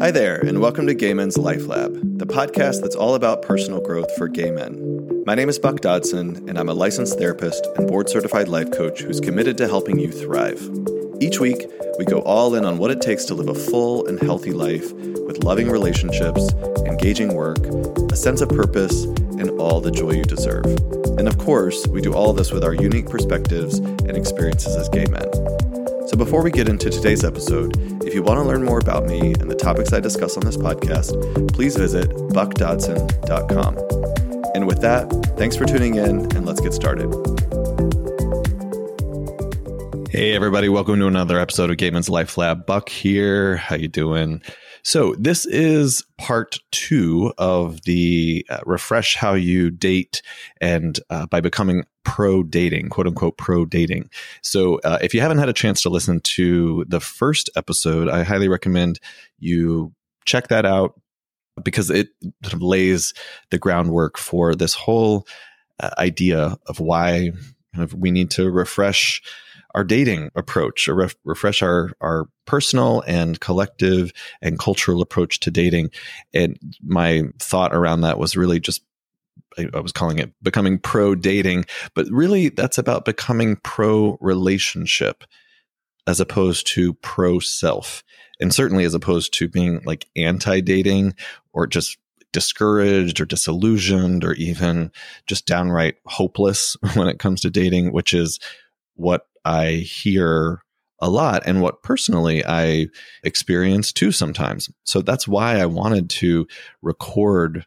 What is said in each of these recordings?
Hi there, and welcome to Gay Men's Life Lab, the podcast that's all about personal growth for gay men. My name is Buck Dodson, and I'm a licensed therapist and board certified life coach who's committed to helping you thrive. Each week, we go all in on what it takes to live a full and healthy life with loving relationships, engaging work, a sense of purpose, and all the joy you deserve. And of course, we do all this with our unique perspectives and experiences as gay men. Before we get into today's episode, if you want to learn more about me and the topics I discuss on this podcast, please visit buckdodson.com. And with that, thanks for tuning in and let's get started. Hey everybody, welcome to another episode of Gay Life Lab. Buck here. How you doing? So this is part two of the uh, refresh how you date and uh, by becoming pro dating, quote unquote pro dating. So uh, if you haven't had a chance to listen to the first episode, I highly recommend you check that out because it sort of lays the groundwork for this whole uh, idea of why kind of we need to refresh our dating approach or ref- refresh our our personal and collective and cultural approach to dating and my thought around that was really just I, I was calling it becoming pro dating but really that's about becoming pro relationship as opposed to pro self and certainly as opposed to being like anti dating or just discouraged or disillusioned or even just downright hopeless when it comes to dating which is what I hear a lot and what personally I experience too sometimes. So that's why I wanted to record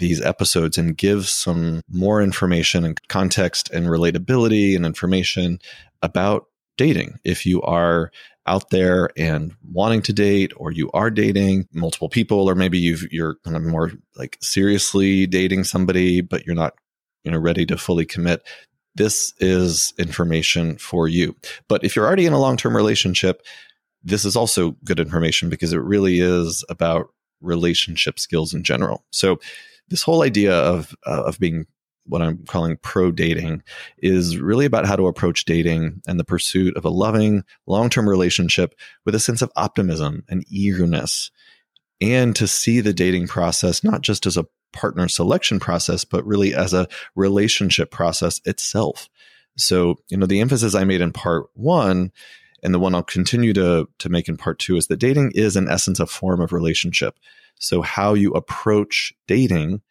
these episodes and give some more information and context and relatability and information about dating. If you are out there and wanting to date or you are dating multiple people or maybe you you're kind of more like seriously dating somebody but you're not you know ready to fully commit this is information for you. But if you're already in a long term relationship, this is also good information because it really is about relationship skills in general. So, this whole idea of uh, of being what I'm calling pro dating is really about how to approach dating and the pursuit of a loving, long term relationship with a sense of optimism and eagerness, and to see the dating process not just as a partner selection process, but really as a relationship process itself. So, you know, the emphasis I made in part one and the one I'll continue to, to make in part two is that dating is, in essence, a form of relationship. So, how you approach dating,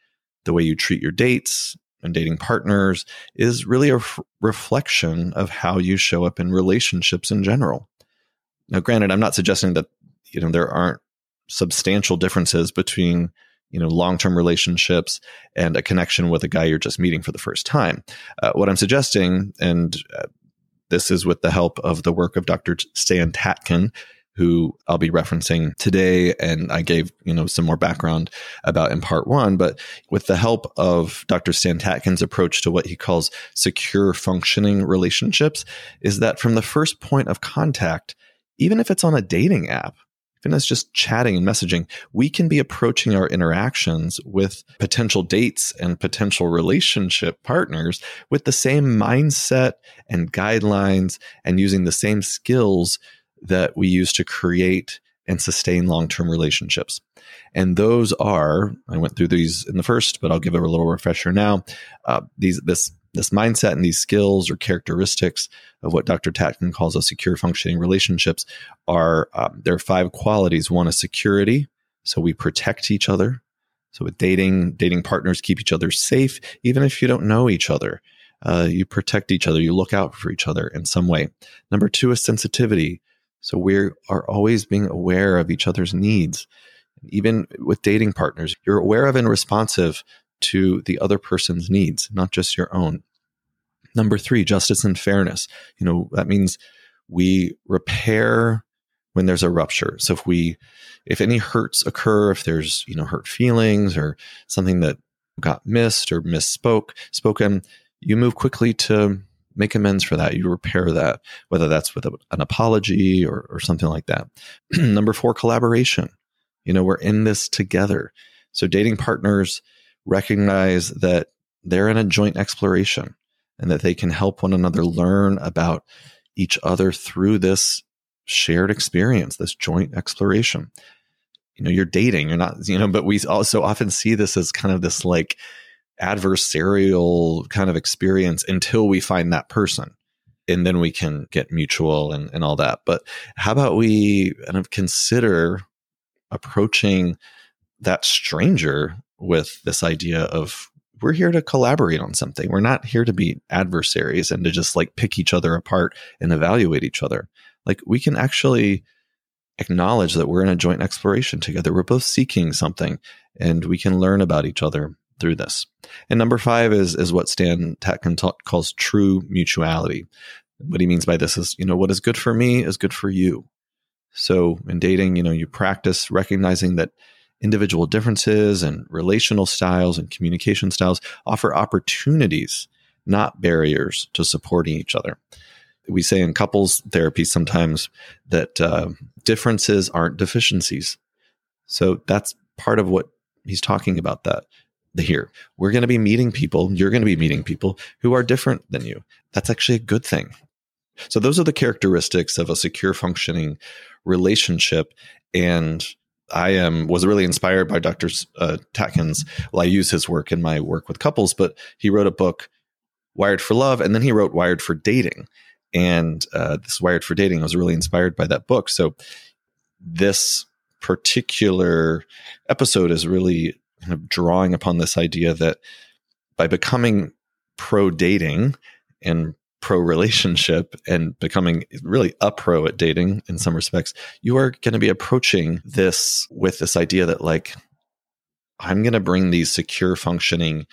the way you treat your dates and dating partners, is really a f- reflection of how you show up in relationships in general. Now, granted, I'm not suggesting that, you know, there aren't substantial differences between you know long-term relationships and a connection with a guy you're just meeting for the first time uh, what i'm suggesting and uh, this is with the help of the work of dr stan tatkin who I'll be referencing today. And I gave, you know, some more background about in part one, but with the help of Dr. Stan Tatkin's approach to what he calls secure functioning relationships is that from the first point of contact, even if it's on a dating app, even as just chatting and messaging, we can be approaching our interactions with potential dates and potential relationship partners with the same mindset and guidelines and using the same skills that we use to create and sustain long-term relationships. And those are, I went through these in the first, but I'll give it a little refresher now. Uh, these, this this mindset and these skills or characteristics of what Dr. Tatkin calls a secure functioning relationships are um, there are five qualities. One is security, so we protect each other. So with dating, dating partners keep each other safe, even if you don't know each other. Uh, you protect each other. You look out for each other in some way. Number two is sensitivity. So we are always being aware of each other's needs. Even with dating partners, you're aware of and responsive to the other person's needs, not just your own. Number three, justice and fairness. You know, that means we repair when there's a rupture. So if we, if any hurts occur, if there's, you know, hurt feelings or something that got missed or misspoke, spoken, you move quickly to make amends for that. You repair that, whether that's with a, an apology or, or something like that. Number four, collaboration. You know, we're in this together. So dating partners, recognize that they're in a joint exploration and that they can help one another learn about each other through this shared experience, this joint exploration. you know, you're dating, you're not, you know, but we also often see this as kind of this like adversarial kind of experience until we find that person. And then we can get mutual and, and all that. But how about we kind of consider approaching that stranger with this idea of we're here to collaborate on something. We're not here to be adversaries and to just like pick each other apart and evaluate each other. Like we can actually acknowledge that we're in a joint exploration together. We're both seeking something and we can learn about each other through this. And number five is, is what Stan Tatkin ta- calls true mutuality. What he means by this is, you know, what is good for me is good for you. So in dating, you know, you practice recognizing that individual differences and relational styles and communication styles offer opportunities, not barriers to supporting each other. We say in couples therapy sometimes that uh, differences aren't deficiencies. So that's part of what he's talking about that here. We're going to be meeting people, you're going to be meeting people who are different than you. That's actually a good thing. So those are the characteristics of a secure functioning relationship and I am was really inspired by Dr. Uh, Tatkin's. Well, I use his work in my work with couples, but he wrote a book, Wired for Love, and then he wrote Wired for Dating. And uh, this Wired for Dating I was really inspired by that book. So this particular episode is really kind of drawing upon this idea that by becoming pro dating and pro relationship and becoming really a pro at dating in some respects, you are going to be approaching this with this idea that, like, I'm going to bring these secure functioning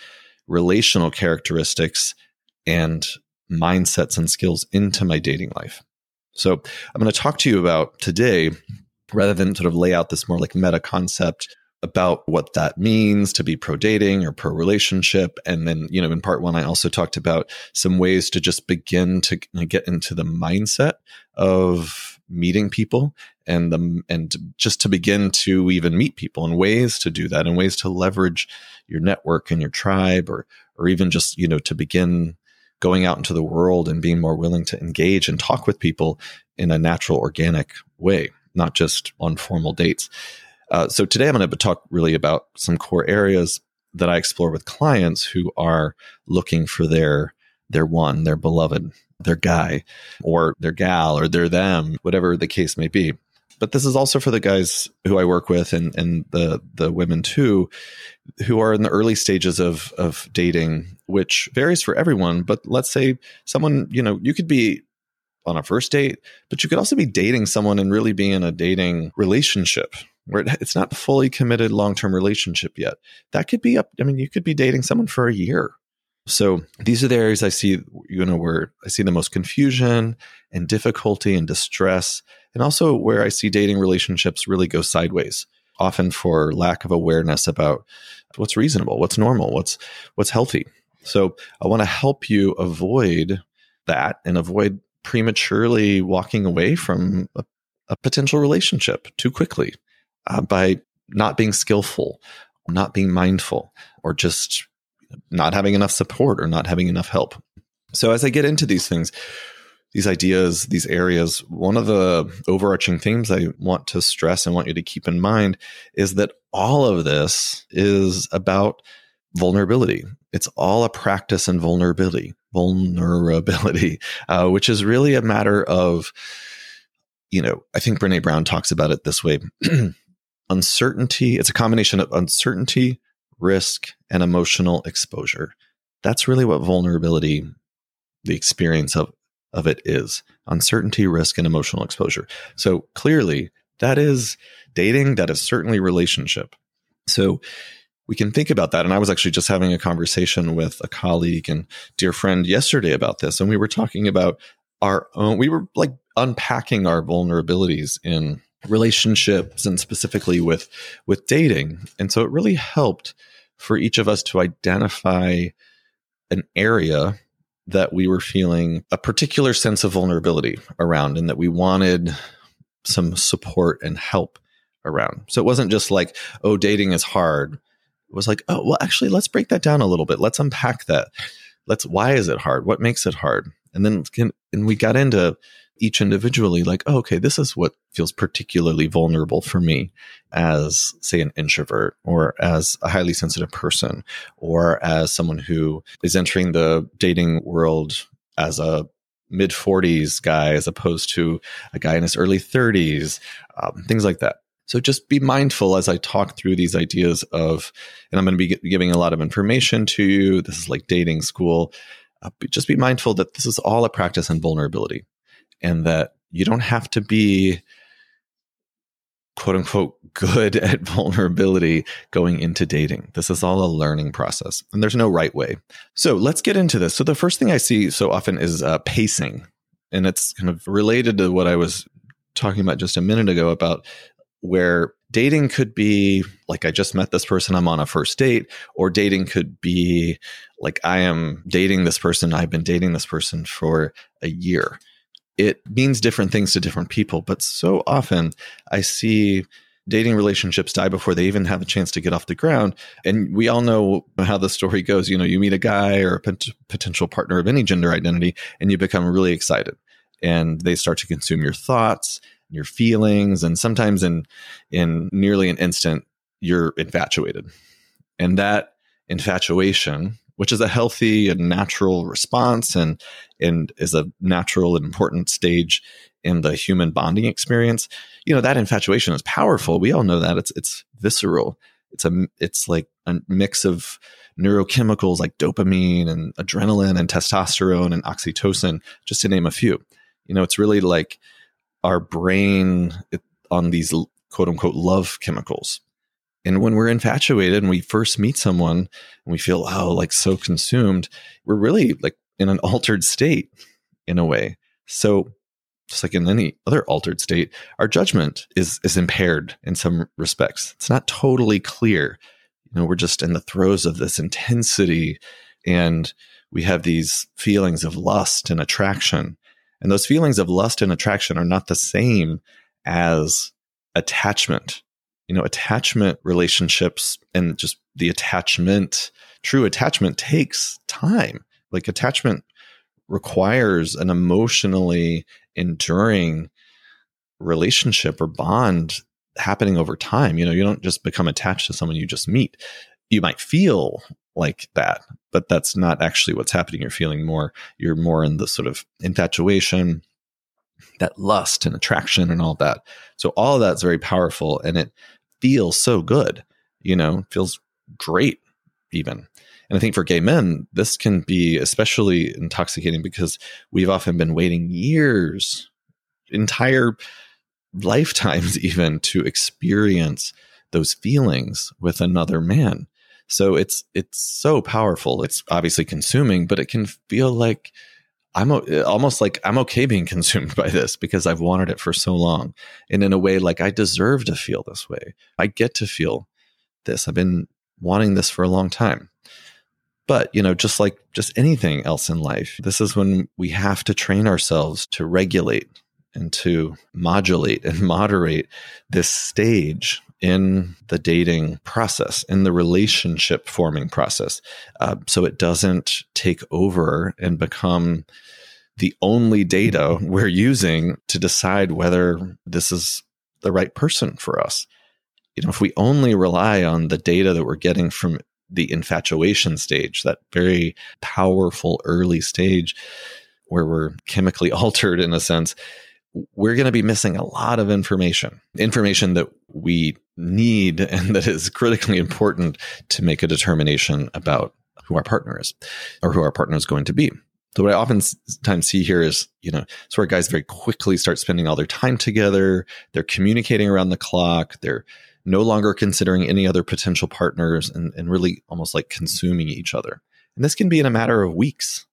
relational characteristics and mindsets and skills into my dating life. So I'm going to talk to you about today, rather than sort of lay out this more like meta concept about what that means to be pro dating or pro relationship. And then, you know, in part one, I also talked about some ways to just begin to get into the mindset of meeting people and the and just to begin to even meet people and ways to do that and ways to leverage your network and your tribe or or even just you know to begin going out into the world and being more willing to engage and talk with people in a natural organic way not just on formal dates uh, so today I'm going to talk really about some core areas that I explore with clients who are looking for their their one, their beloved, their guy, or their gal, or their them, whatever the case may be. But this is also for the guys who I work with and, and the the women too, who are in the early stages of of dating, which varies for everyone. But let's say someone, you know, you could be on a first date, but you could also be dating someone and really be in a dating relationship where it's not fully committed long-term relationship yet. That could be up. I mean, you could be dating someone for a year. So these are the areas I see, you know, where I see the most confusion and difficulty and distress, and also where I see dating relationships really go sideways, often for lack of awareness about what's reasonable, what's normal, what's what's healthy. So I want to help you avoid that and avoid prematurely walking away from a, a potential relationship too quickly uh, by not being skillful, not being mindful, or just not having enough support or not having enough help. So, as I get into these things, these ideas, these areas, one of the overarching themes I want to stress and want you to keep in mind is that all of this is about vulnerability. It's all a practice in vulnerability, vulnerability, uh, which is really a matter of, you know, I think Brene Brown talks about it this way uncertainty, it's a combination of uncertainty, risk, and emotional exposure. That's really what vulnerability, the experience of, of it is uncertainty, risk, and emotional exposure. So clearly, that is dating, that is certainly relationship. So we can think about that. And I was actually just having a conversation with a colleague and dear friend yesterday about this. And we were talking about our own, we were like unpacking our vulnerabilities in relationships and specifically with with dating. And so it really helped for each of us to identify an area that we were feeling a particular sense of vulnerability around and that we wanted some support and help around. So it wasn't just like oh dating is hard. It was like oh well actually let's break that down a little bit. Let's unpack that. Let's why is it hard? What makes it hard? And then and we got into each individually, like, oh, okay, this is what feels particularly vulnerable for me as, say, an introvert or as a highly sensitive person or as someone who is entering the dating world as a mid 40s guy as opposed to a guy in his early 30s, um, things like that. So just be mindful as I talk through these ideas of, and I'm going to be giving a lot of information to you. This is like dating school. Uh, just be mindful that this is all a practice in vulnerability and that you don't have to be quote unquote good at vulnerability going into dating. This is all a learning process and there's no right way. So let's get into this. So the first thing I see so often is uh, pacing. And it's kind of related to what I was talking about just a minute ago about where dating could be like I just met this person, I'm on a first date, or dating could be like I am dating this person, I've been dating this person for a year. It means different things to different people, but so often I see dating relationships die before they even have a chance to get off the ground. And we all know how the story goes. You know, you meet a guy or a pot- potential partner of any gender identity, and you become really excited, and they start to consume your thoughts your feelings and sometimes in in nearly an instant you're infatuated and that infatuation which is a healthy and natural response and and is a natural and important stage in the human bonding experience. You know that infatuation is powerful. We all know that. It's it's visceral. It's a it's like a mix of neurochemicals like dopamine and adrenaline and testosterone and oxytocin just to name a few. You know it's really like our brain on these quote unquote love chemicals. And when we're infatuated and we first meet someone and we feel, oh, like so consumed, we're really like in an altered state in a way. So just like in any other altered state, our judgment is is impaired in some respects. It's not totally clear. You know, we're just in the throes of this intensity and we have these feelings of lust and attraction and those feelings of lust and attraction are not the same as attachment. You know, attachment relationships and just the attachment, true attachment takes time. Like attachment requires an emotionally enduring relationship or bond happening over time. You know, you don't just become attached to someone you just meet. You might feel like that, but that's not actually what's happening. You're feeling more, you're more in the sort of infatuation, that lust and attraction and all that. So all that's very powerful and it feels so good, you know, feels great even. And I think for gay men, this can be especially intoxicating because we've often been waiting years, entire lifetimes even to experience those feelings with another man. So it's it's so powerful. It's obviously consuming, but it can feel like I'm uh, almost like I'm okay being consumed by this because I've wanted it for so long. And in a way, like I deserve to feel this way. I get to feel this. I've been wanting this for a long time. But, you know, just like just anything else in life, this is when we have to train ourselves to regulate and to modulate and moderate this stage in the dating process, in the relationship forming process. Uh, so it doesn't take over and become the only data we're using to decide whether this is the right person for us. You know, if we only rely on the data that we're getting from the infatuation stage, that very powerful early stage where we're chemically altered in a sense, we're going to be missing a lot of information, information that we need and that is critically important to make a determination about who our partner is or who our partner is going to be. So what I oftentimes see here is, you know, it's where guys very quickly start spending all their time together. They're communicating around the clock. They're no longer considering any other potential partners and, and really almost like consuming each other. And this can be in a matter of weeks,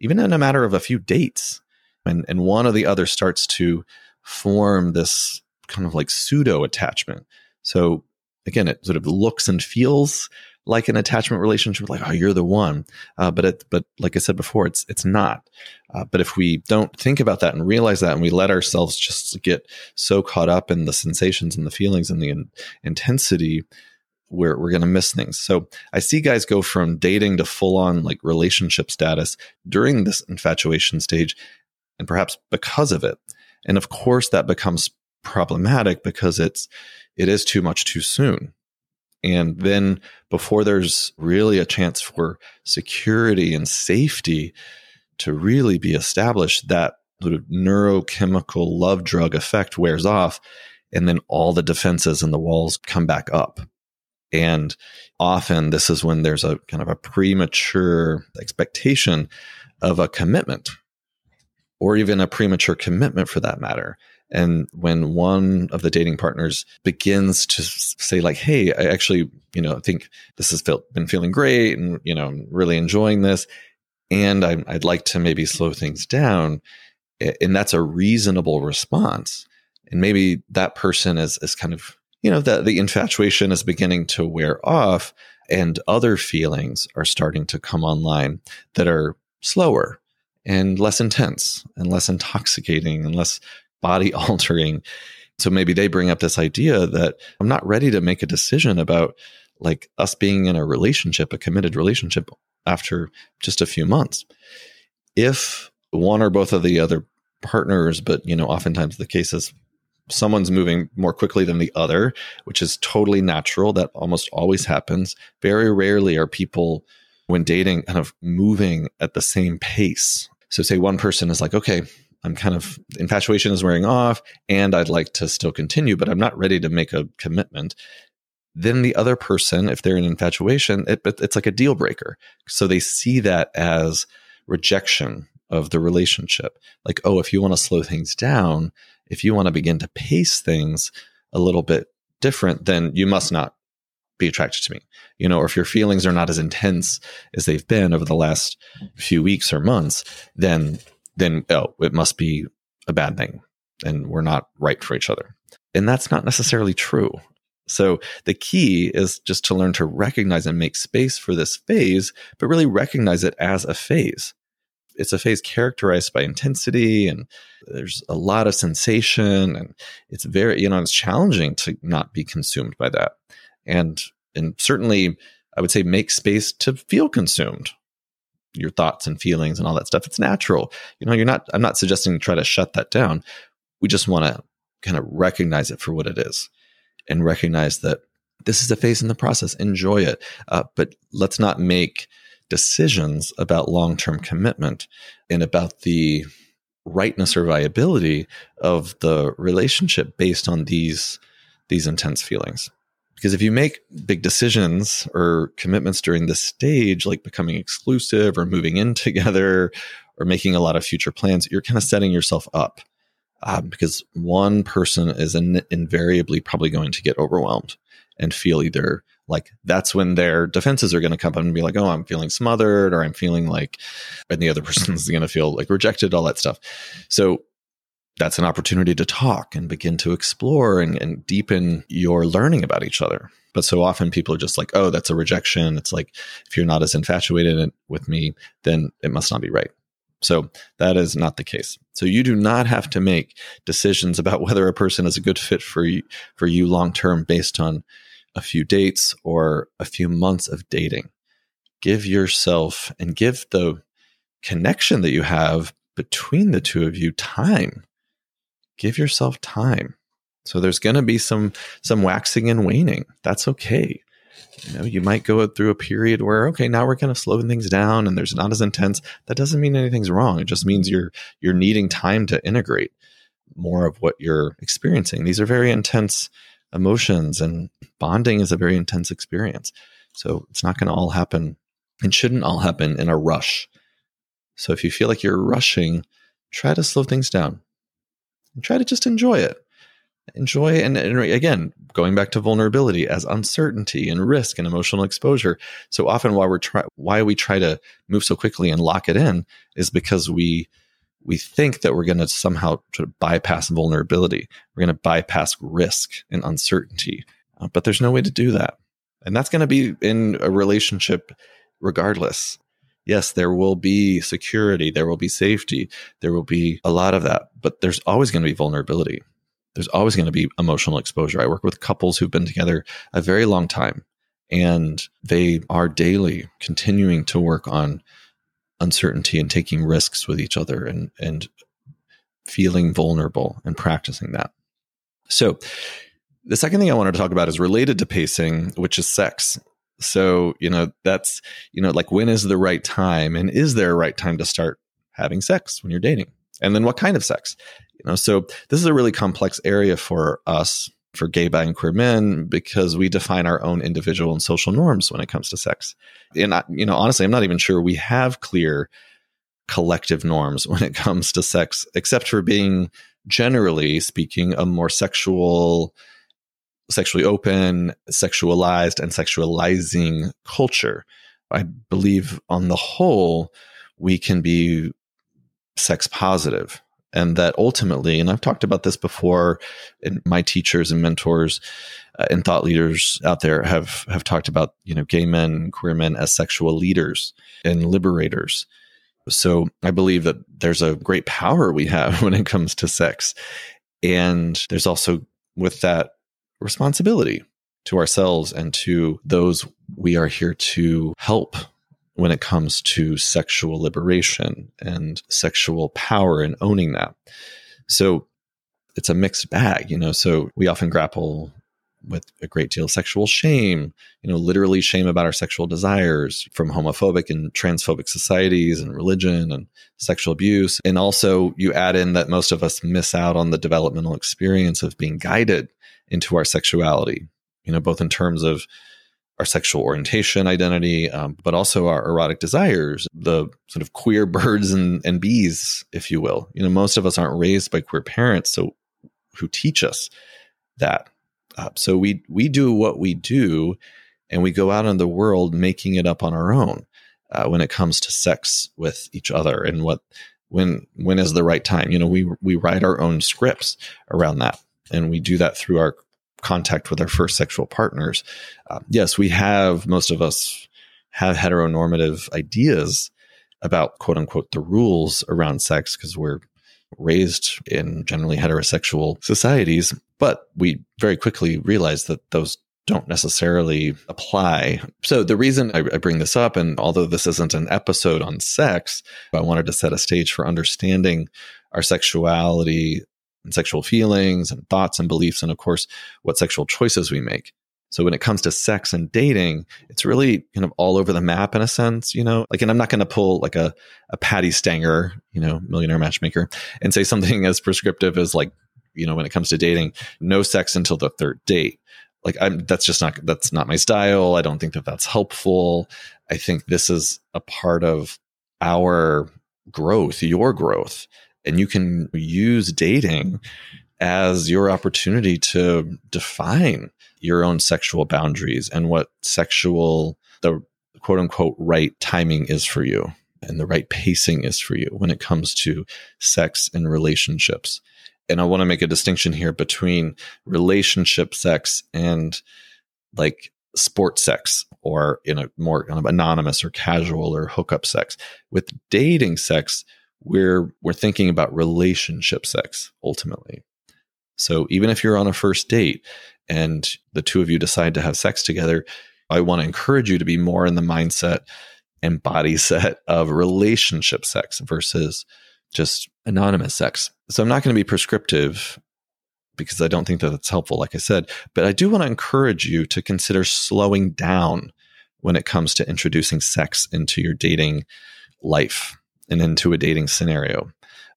even in a matter of a few dates and and one or the other starts to form this kind of like pseudo attachment. So again, it sort of looks and feels like an attachment relationship, like oh, you're the one. Uh, but it, but like I said before, it's it's not. Uh, but if we don't think about that and realize that, and we let ourselves just get so caught up in the sensations and the feelings and the in, intensity, we're we're going to miss things. So I see guys go from dating to full on like relationship status during this infatuation stage, and perhaps because of it. And of course that becomes problematic because it's it is too much too soon. And then before there's really a chance for security and safety to really be established, that sort of neurochemical love drug effect wears off. And then all the defenses and the walls come back up. And often this is when there's a kind of a premature expectation of a commitment or even a premature commitment for that matter. And when one of the dating partners begins to say, like, hey, I actually, you know, think this has felt, been feeling great and, you know, really enjoying this. And i I'd like to maybe slow things down. And that's a reasonable response. And maybe that person is, is kind of, you know, that the infatuation is beginning to wear off and other feelings are starting to come online that are slower and less intense and less intoxicating and less body altering. So maybe they bring up this idea that I'm not ready to make a decision about like us being in a relationship, a committed relationship after just a few months. If one or both of the other partners, but you know, oftentimes the case is someone's moving more quickly than the other, which is totally natural. That almost always happens. Very rarely are people, when dating, kind of moving at the same pace. So, say one person is like, okay, I'm kind of infatuation is wearing off and I'd like to still continue, but I'm not ready to make a commitment. Then the other person, if they're in infatuation, it, it's like a deal breaker. So they see that as rejection of the relationship. Like, oh, if you want to slow things down, if you want to begin to pace things a little bit different, then you must not be attracted to me. You know, or if your feelings are not as intense as they've been over the last few weeks or months, then then oh, it must be a bad thing and we're not right for each other. And that's not necessarily true. So the key is just to learn to recognize and make space for this phase, but really recognize it as a phase. It's a phase characterized by intensity and there's a lot of sensation and it's very, you know, it's challenging to not be consumed by that. And and certainly I would say make space to feel consumed your thoughts and feelings and all that stuff. It's natural. You know, you're not, I'm not suggesting to try to shut that down. We just want to kind of recognize it for what it is and recognize that this is a phase in the process. Enjoy it. Uh, but let's not make decisions about long term commitment and about the rightness or viability of the relationship based on these these intense feelings because if you make big decisions or commitments during this stage, like becoming exclusive or moving in together or making a lot of future plans, you're kind of setting yourself up um, because one person is in, invariably probably going to get overwhelmed and feel either like that's when their defenses are going to come up and be like, oh, I'm feeling smothered or I'm feeling like, and the other person is going to feel like rejected, all that stuff. So that's an opportunity to talk and begin to explore and, and, deepen your learning about each other. But so often people are just like, oh, that's a rejection. It's like, if you're not as infatuated with me, then it must not be right. So that is not the case. So you do not have to make decisions about whether a person is a good fit for you, for you long term based on a few dates or a few months of dating. Give yourself and give the connection that you have between the two of you time give yourself time. So there's going to be some some waxing and waning. That's okay. You know, you might go through a period where okay, now we're kind of slowing things down and there's not as intense. That doesn't mean anything's wrong. It just means you're you're needing time to integrate more of what you're experiencing. These are very intense emotions and bonding is a very intense experience. So it's not going to all happen and shouldn't all happen in a rush. So if you feel like you're rushing, try to slow things down and try to just enjoy it. Enjoy and, and again, going back to vulnerability as uncertainty and risk and emotional exposure. So often, why we're try why we try to move so quickly and lock it in is because we we think that we're going to somehow bypass vulnerability. We're going to bypass risk and uncertainty, uh, but there's no way to do that, and that's going to be in a relationship regardless yes, there will be security, there will be safety, there will be a lot of that, but there's always going to be vulnerability. There's always going to be emotional exposure. I work with couples who've been together a very long time and they are daily continuing to work on uncertainty and taking risks with each other and and feeling vulnerable and practicing that. So, the second thing I wanted to talk about is related to pacing, which is sex. So, you know, that's, you know, like when is the right time and is there a right time to start having sex when you're dating? And then what kind of sex? You know, so this is a really complex area for us, for gay, bi, and queer men, because we define our own individual and social norms when it comes to sex. And, I, you know, honestly, I'm not even sure we have clear collective norms when it comes to sex, except for being generally speaking a more sexual, sexually open, sexualized, and sexualizing culture. I believe on the whole, we can be sex positive. And that ultimately, and I've talked about this before, and my teachers and mentors uh, and thought leaders out there have have talked about you know gay men, queer men as sexual leaders and liberators. So I believe that there's a great power we have when it comes to sex. And there's also with that responsibility to ourselves and to those we are here to help when it comes to sexual liberation and sexual power and owning that. So it's a mixed bag, you know. So we often grapple with a great deal of sexual shame, you know, literally shame about our sexual desires from homophobic and transphobic societies and religion and sexual abuse. And also, you add in that most of us miss out on the developmental experience of being guided into our sexuality, you know, both in terms of our sexual orientation identity, um, but also our erotic desires, the sort of queer birds and, and bees, if you will. You know, most of us aren't raised by queer parents, so who teach us that up. So we we do what we do, and we go out in the world making it up on our own uh, when it comes to sex with each other and what when when is the right time. You know, we we write our own scripts around that, and we do that through our contact with our first sexual partners. Uh, yes, we have most of us have heteronormative ideas about quote unquote the rules around sex because we're raised in generally heterosexual societies, but we very quickly realize that those don't necessarily apply. So the reason I, I, bring this up, and although this isn't an episode on sex, I wanted to set a stage for understanding our sexuality and sexual feelings and thoughts and beliefs, and of course, what sexual choices we make. So when it comes to sex and dating, it's really kind of all over the map in a sense, you know. Like, and I'm not going to pull like a a Patti Stanger, you know, millionaire matchmaker, and say something as prescriptive as like, you know, when it comes to dating, no sex until the third date. Like, I'm that's just not that's not my style. I don't think that that's helpful. I think this is a part of our growth, your growth, and you can use dating as your opportunity to define your own sexual boundaries and what sexual, the quote unquote right timing is for you and the right pacing is for you when it comes to sex and relationships. And I want to make a distinction here between relationship sex and like sport sex or in a more kind of anonymous or casual or hookup sex. With dating sex, we're we're thinking about relationship sex ultimately. So even if you're on a first date and the two of you decide to have sex together, I want to encourage you to be more in the mindset and body set of relationship sex versus just anonymous sex. So I'm not going to be prescriptive because I don't think that that's helpful, like I said, but I do want to encourage you to consider slowing down when it comes to introducing sex into your dating life and into a dating scenario.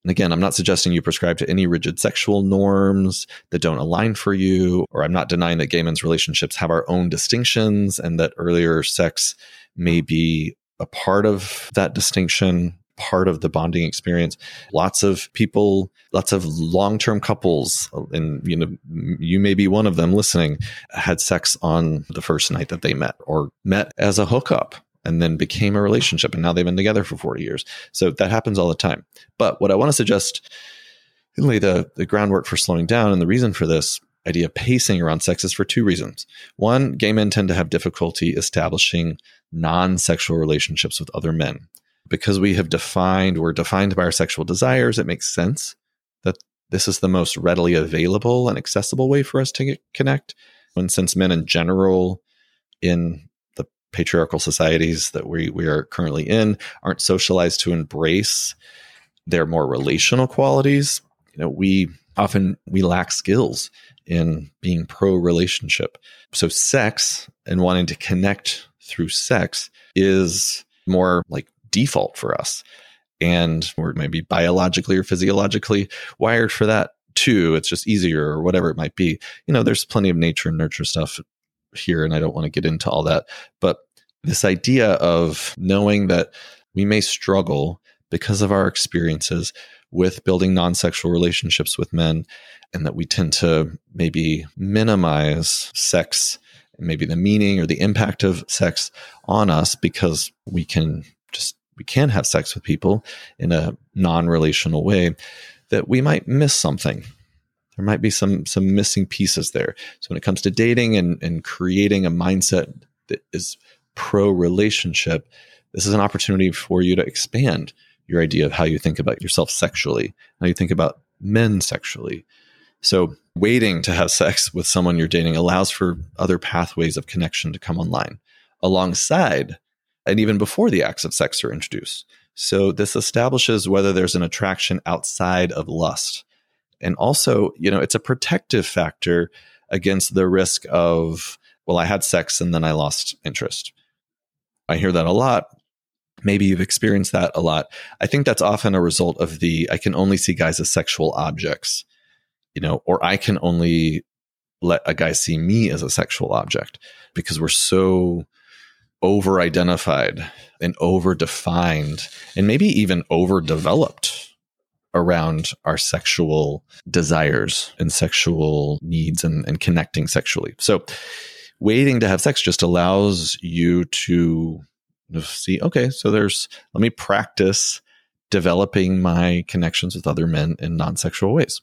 And again, I'm not suggesting you prescribe to any rigid sexual norms that don't align for you, or I'm not denying that gay men's relationships have our own distinctions and that earlier sex may be a part of that distinction part of the bonding experience lots of people lots of long-term couples and you know you may be one of them listening had sex on the first night that they met or met as a hookup and then became a relationship and now they've been together for 40 years. So that happens all the time. But what i want to suggest and lay the, the groundwork for slowing down and the reason for this idea of pacing around sex is for two reasons. One gay men tend to have difficulty establishing non-sexual relationships with other men. Because we have defined we're defined by our sexual desires it makes sense that this is the most readily available and accessible way for us to connect. When since men in general in patriarchal societies that we, we are currently in aren't socialized to embrace their more relational qualities. you know, we often we lack skills in being pro relationship. So sex and wanting to connect through sex is more like default for us. And we're maybe biologically or physiologically wired for that too. It's just easier or whatever it might be. You know, there's plenty of nature and nurture stuff here, and I don't want to get into all that. But this idea of knowing that we may struggle because of our experiences with building non sexual relationships with men, and that we tend to maybe minimize sex, maybe the meaning or the impact of sex on us because we can just we can have sex with people in a non-relational way that we might miss something there might be some some missing pieces there so when it comes to dating and and creating a mindset that is pro relationship this is an opportunity for you to expand your idea of how you think about yourself sexually how you think about men sexually so waiting to have sex with someone you're dating allows for other pathways of connection to come online alongside and even before the acts of sex are introduced. So this establishes whether there's an attraction outside of lust. And also, you know, it's a protective factor against the risk of, well, I had sex and then I lost interest. I hear that a lot. Maybe you've experienced that a lot. I think that's often a result of the I can only see guys as sexual objects, you know, or I can only let a guy see me as a sexual object because we're so over identified and over defined and maybe even overdeveloped around our sexual desires and sexual needs and, and connecting sexually. So, waiting to have sex just allows you to see, okay, so there's, let me practice developing my connections with other men in non sexual ways.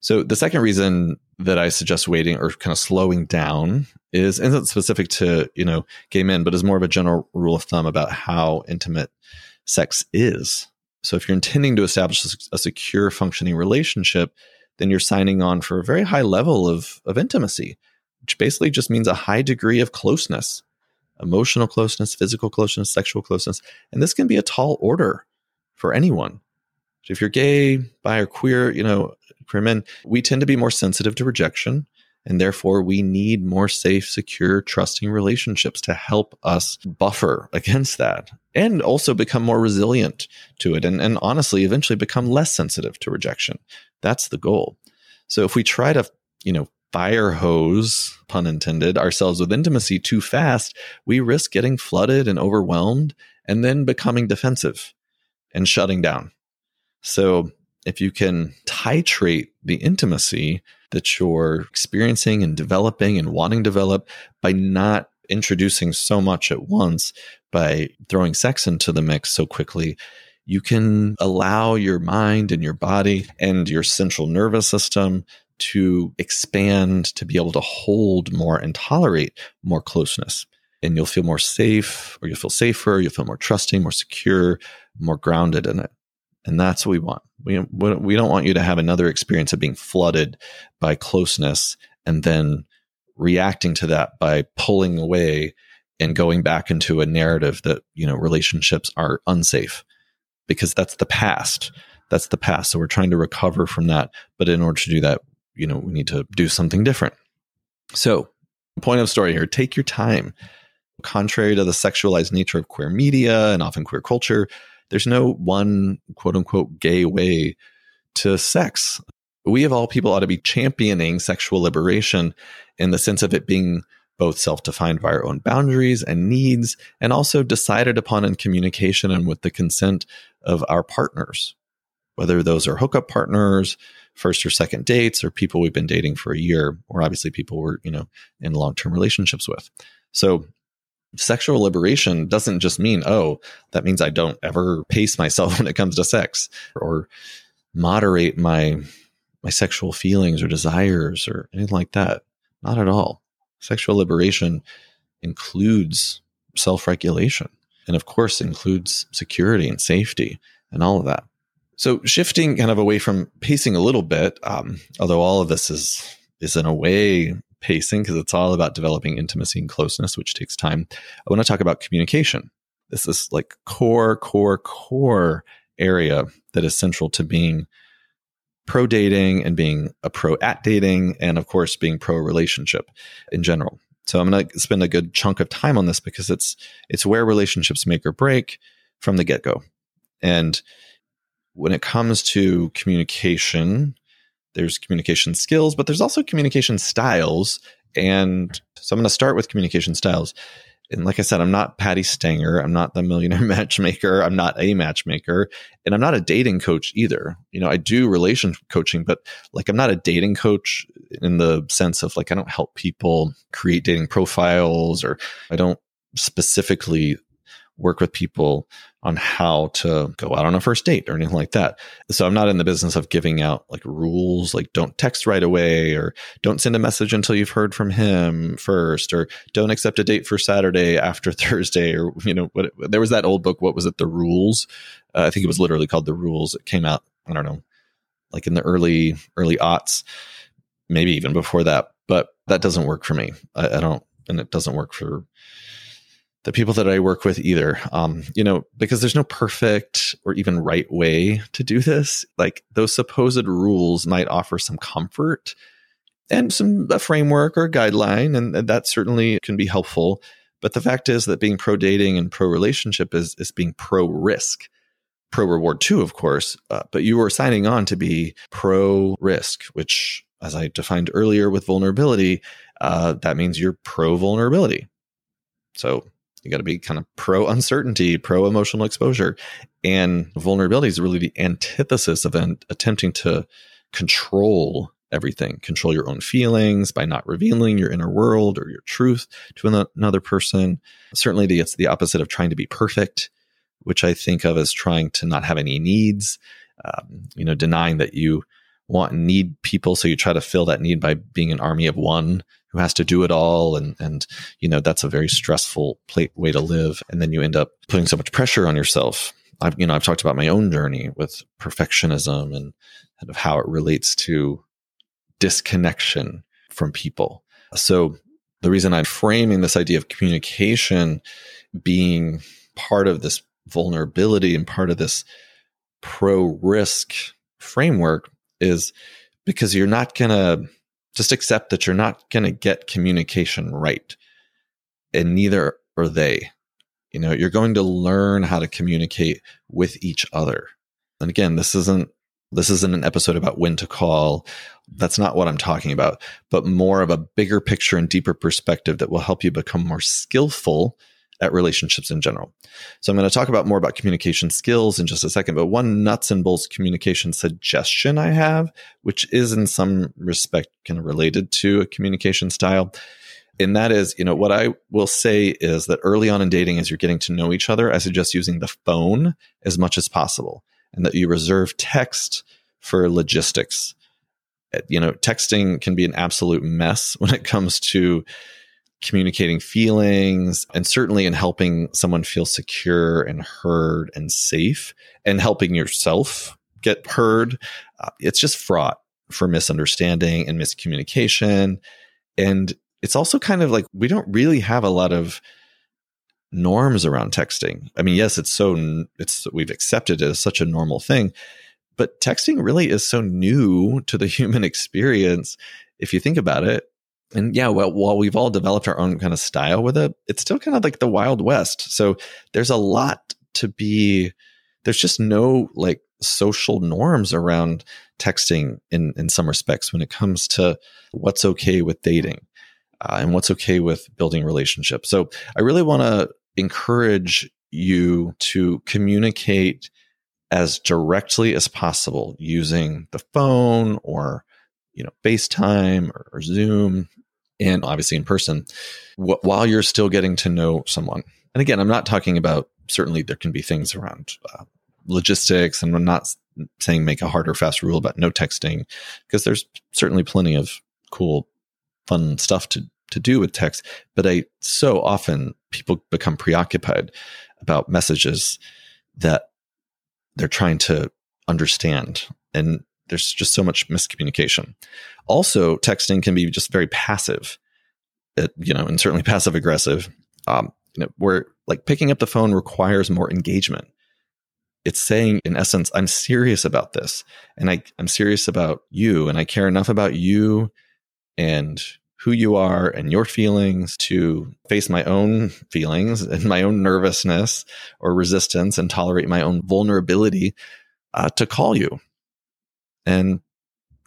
So the second reason that I suggest waiting or kind of slowing down is isn't specific to you know gay men, but is more of a general rule of thumb about how intimate sex is. So if you're intending to establish a secure, functioning relationship, then you're signing on for a very high level of of intimacy, which basically just means a high degree of closeness, emotional closeness, physical closeness, sexual closeness, and this can be a tall order for anyone. So if you're gay, bi, or queer, you know, queer men, we tend to be more sensitive to rejection. And therefore, we need more safe, secure, trusting relationships to help us buffer against that and also become more resilient to it. And, and honestly, eventually become less sensitive to rejection. That's the goal. So if we try to, you know, fire hose, pun intended, ourselves with intimacy too fast, we risk getting flooded and overwhelmed and then becoming defensive and shutting down. So if you can titrate the intimacy that you're experiencing and developing and wanting to develop by not introducing so much at once, by throwing sex into the mix so quickly, you can allow your mind and your body and your central nervous system to expand to be able to hold more and tolerate more closeness. And you'll feel more safe, or you'll feel safer, you'll feel more trusting, more secure, more grounded in it. And that's what we want. We, we don't want you to have another experience of being flooded by closeness and then reacting to that by pulling away and going back into a narrative that, you know, relationships are unsafe because that's the past. That's the past. So we're trying to recover from that. But in order to do that, you know, we need to do something different. So, point of story here take your time. Contrary to the sexualized nature of queer media and often queer culture, there's no one quote unquote gay way to sex. We of all people ought to be championing sexual liberation in the sense of it being both self defined by our own boundaries and needs, and also decided upon in communication and with the consent of our partners, whether those are hookup partners, first or second dates, or people we've been dating for a year, or obviously people we're, you know, in long term relationships with. So sexual liberation doesn't just mean, oh, that means I don't ever pace myself when it comes to sex or moderate my my sexual feelings or desires or anything like that. Not at all. Sexual liberation includes self-regulation and of course includes security and safety and all of that. So shifting kind of away from pacing a little bit, um, although all of this is is in a way pacing because it's all about developing intimacy and closeness, which takes time. I want to talk about communication. This is like core, core, core area that is central to being pro dating and being a pro at dating, and of course, being pro relationship in general. So I'm going to spend a good chunk of time on this because it's it's where relationships make or break from the get go. And when it comes to communication, there's communication skills, but there's also communication styles. And so I'm going to start with communication styles and like I said, I'm not Patti Stanger. I'm not the millionaire matchmaker. I'm not a matchmaker. And I'm not a dating coach either. You know, I do relation coaching, but like I'm not a dating coach in the sense of like I don't help people create dating profiles or I don't specifically work with people on how to go out on a first date or anything like that. So I'm not in the business of giving out like rules, like don't text right away or don't send a message until you've heard from him first or don't accept a date for Saturday after Thursday or, you know, what, there was that old book. What was it? The rules. Uh, I think it was literally called the rules. It came out, I don't know, like in the early, early aughts, maybe even before that, but that doesn't work for me. I, I don't, and it doesn't work for the people that I work with either. Um, you know, because there's no perfect or even right way to do this. Like those supposed rules might offer some comfort and some a framework or a guideline, and that certainly can be helpful. But the fact is that being pro dating and pro relationship is is being pro risk, pro reward too, of course. Uh, but you are signing on to be pro risk, which, as I defined earlier with vulnerability, uh, that means you're pro vulnerability. So you got to be kind of pro uncertainty, pro emotional exposure. And vulnerability is really the antithesis of an, attempting to control everything, control your own feelings by not revealing your inner world or your truth to another person. Certainly, it's the opposite of trying to be perfect, which I think of as trying to not have any needs, um, you know, denying that you want and need people. So you try to fill that need by being an army of one who has to do it all and and you know that's a very stressful way to live. And then you end up putting so much pressure on yourself. I've you know i've talked about my own journey with perfectionism and kind of how it relates to disconnection from people. So the reason i'm framing this idea of communication being part of this vulnerability and part of this pro risk framework is because you're not going to just accept that you're not going to get communication right. And neither are they. You know, you're going to learn how to communicate with each other. And again, this isn't this isn't an episode about when to call. That's not what I'm talking about, but more of a bigger picture and deeper perspective that will help you become more skillful at relationships in general. So I'm going to talk about more about communication skills in just a second, but one nuts and bolts communication suggestion I have, which is in some respect kind of related to a communication style. And that is, you know, what I will say is that early on in dating, as you're getting to know each other, I suggest using the phone as much as possible and that you reserve text for logistics. You know, texting can be an absolute mess when it comes to communicating feelings and certainly in helping someone feel secure and heard and safe and helping yourself get heard. Uh, it's just fraught for misunderstanding and miscommunication. And it's also kind of like we don't really have a lot of norms around texting. I mean, yes, it's so it's we've accepted it as such a normal thing, but texting really is so new to the human experience. If you think about it, and yeah, well, while we've all developed our own kind of style with it, it's still kind of like the Wild West. So there's a lot to be, there's just no like social norms around texting in, in some respects when it comes to what's okay with dating uh, and what's okay with building relationships. So I really want to encourage you to communicate as directly as possible using the phone or you know FaceTime or, or Zoom and obviously in person wh- while you're still getting to know someone. And again, I'm not talking about certainly there can be things around uh, logistics, and I'm not saying make a hard or fast rule about no texting because there's certainly plenty of cool, fun stuff to to do with text. But I so often people become preoccupied about messages that they're trying to understand and there's just so much miscommunication. Also, texting can be just very passive, it, you know, and certainly passive aggressive. Um, you know, where like picking up the phone requires more engagement. it's saying in essence i'm serious about this and I, i'm serious about you and i care enough about you and who you are and your feelings to face my own feelings and my own nervousness or resistance and tolerate my own vulnerability uh, to call you and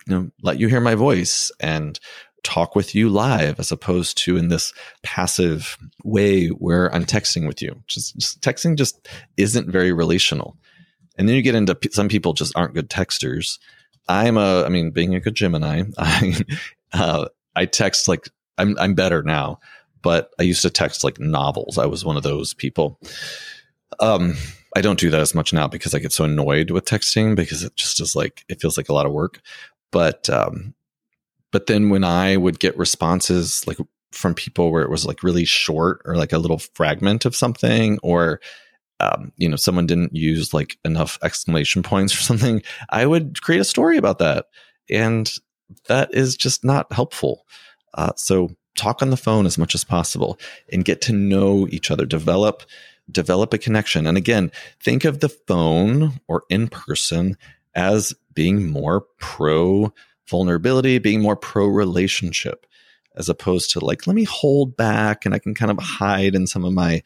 you know let you hear my voice and talk with you live as opposed to in this passive way where I'm texting with you. Just, just texting just isn't very relational. And then you get into some people just aren't good texters. I'm a, I mean, being a good Gemini, I, uh, I text like I'm, I'm better now, but I used to text like novels. I was one of those people. Um, I don't do that as much now because I get so annoyed with texting because it just is like, it feels like a lot of work. But, um, but then when I would get responses like from people where it was like really short or like a little fragment of something or um, you know someone didn't use like enough exclamation points or something i would create a story about that. And that is just not helpful. Uh, so talk on the phone as much as possible and get to know each other. Develop develop a connection and again think of the phone or in person as being more pro vulnerability, being more pro relationship, as opposed to like, let me hold back and I can kind of hide in some of my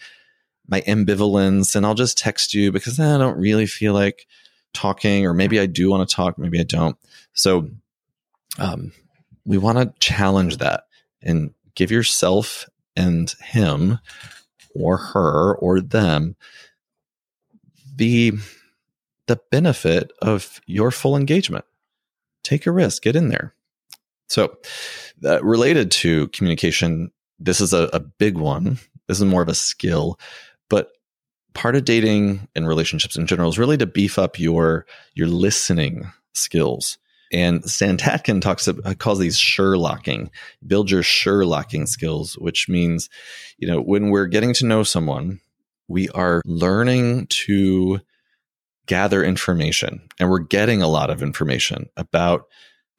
my ambivalence and I'll just text you because eh, I don't really feel like talking, or maybe I do want to talk, maybe I don't. So um, we want to challenge that and give yourself and him or her or them the the benefit of your full engagement take a risk, get in there. So, uh, related to communication, this is a, a big one. This is more of a skill, but part of dating and relationships in general is really to beef up your your listening skills. And Stan Tatkin talks about, uh, calls these Sherlocking. Build your Sherlocking skills, which means, you know, when we're getting to know someone, we are learning to gather information and we're getting a lot of information about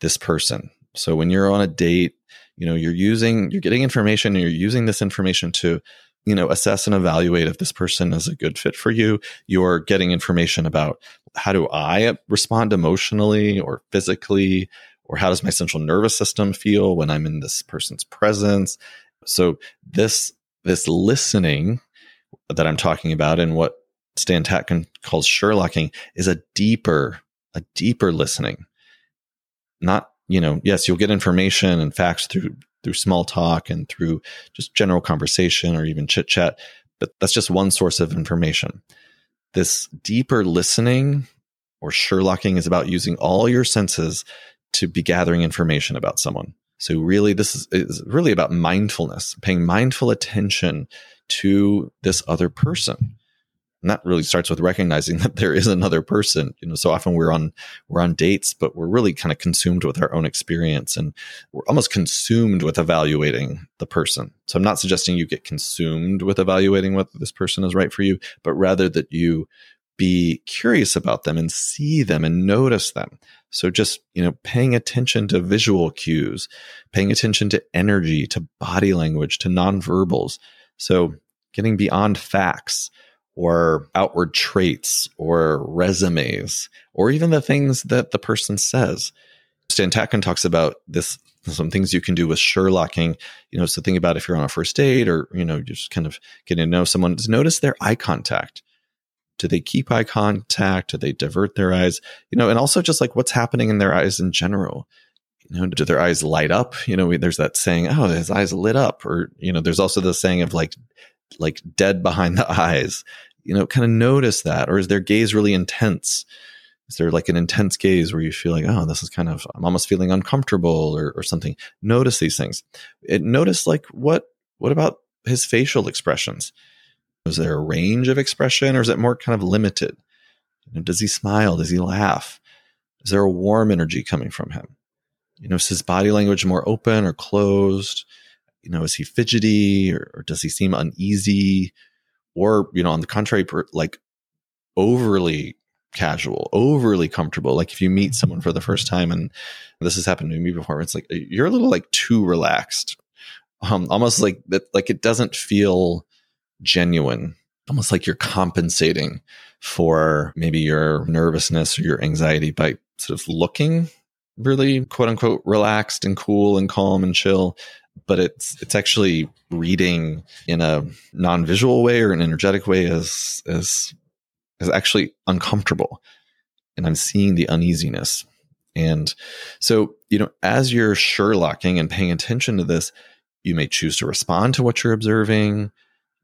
this person. So when you're on a date, you know, you're using, you're getting information and you're using this information to, you know, assess and evaluate if this person is a good fit for you. You're getting information about how do I respond emotionally or physically, or how does my central nervous system feel when I'm in this person's presence. So this, this listening that I'm talking about and what Stan Tatkin calls Sherlocking is a deeper, a deeper listening. Not, you know, yes, you'll get information and facts through through small talk and through just general conversation or even chit chat, but that's just one source of information. This deeper listening or Sherlocking is about using all your senses to be gathering information about someone. So really, this is, is really about mindfulness, paying mindful attention to this other person and that really starts with recognizing that there is another person. You know so often we're on we're on dates but we're really kind of consumed with our own experience and we're almost consumed with evaluating the person. So i'm not suggesting you get consumed with evaluating whether this person is right for you but rather that you be curious about them and see them and notice them. So just you know paying attention to visual cues paying attention to energy to body language to nonverbals. So getting beyond facts or outward traits or resumes or even the things that the person says. Stan Tatkin talks about this some things you can do with Sherlocking, you know, so think about if you're on a first date or, you know, just kind of getting to know someone, just notice their eye contact. Do they keep eye contact? Do they divert their eyes? You know, and also just like what's happening in their eyes in general. You know, do their eyes light up? You know, there's that saying, oh, his eyes lit up. Or, you know, there's also the saying of like, like dead behind the eyes you know, kind of notice that? Or is their gaze really intense? Is there like an intense gaze where you feel like, oh, this is kind of, I'm almost feeling uncomfortable or, or something? Notice these things. It, notice like what, what about his facial expressions? Is there a range of expression or is it more kind of limited? You know, does he smile? Does he laugh? Is there a warm energy coming from him? You know, is his body language more open or closed? You know, is he fidgety or, or does he seem uneasy? Or you know on the contrary like overly casual overly comfortable. Like if you meet someone for the first time and this has happened to me before it's like you're a little like too relaxed. Um almost like that like it doesn't feel genuine. Almost like you're compensating for maybe your nervousness or your anxiety by sort of looking really quote unquote relaxed and cool and calm and chill but it's it's actually reading in a non-visual way or an energetic way is is is actually uncomfortable. And i'm seeing the uneasiness. And so you know as you're sherlocking and paying attention to this you may choose to respond to what you're observing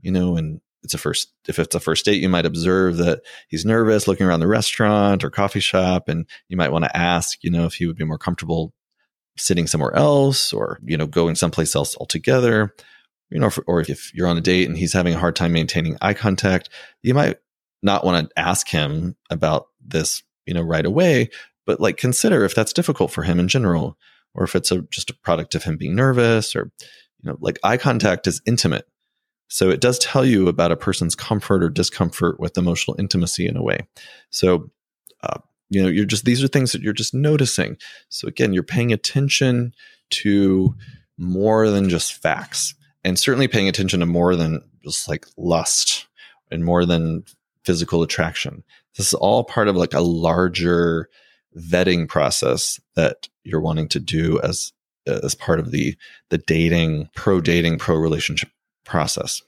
you know and it's a first if it's a first date you might observe that he's nervous looking around the restaurant or coffee shop and you might want to ask you know if he would be more comfortable sitting somewhere else or you know going someplace else altogether you know or if you're on a date and he's having a hard time maintaining eye contact you might not want to ask him about this you know right away but like consider if that's difficult for him in general or if it's a, just a product of him being nervous or you know like eye contact is intimate so it does tell you about a person's comfort or discomfort with emotional intimacy in a way. So, uh, you know, you're just, these are things that you're just noticing. So again, you're paying attention to more than just facts and certainly paying attention to more than just like lust and more than physical attraction. This is all part of like a larger vetting process that you're wanting to do as as part of the the dating pro dating pro relationship process.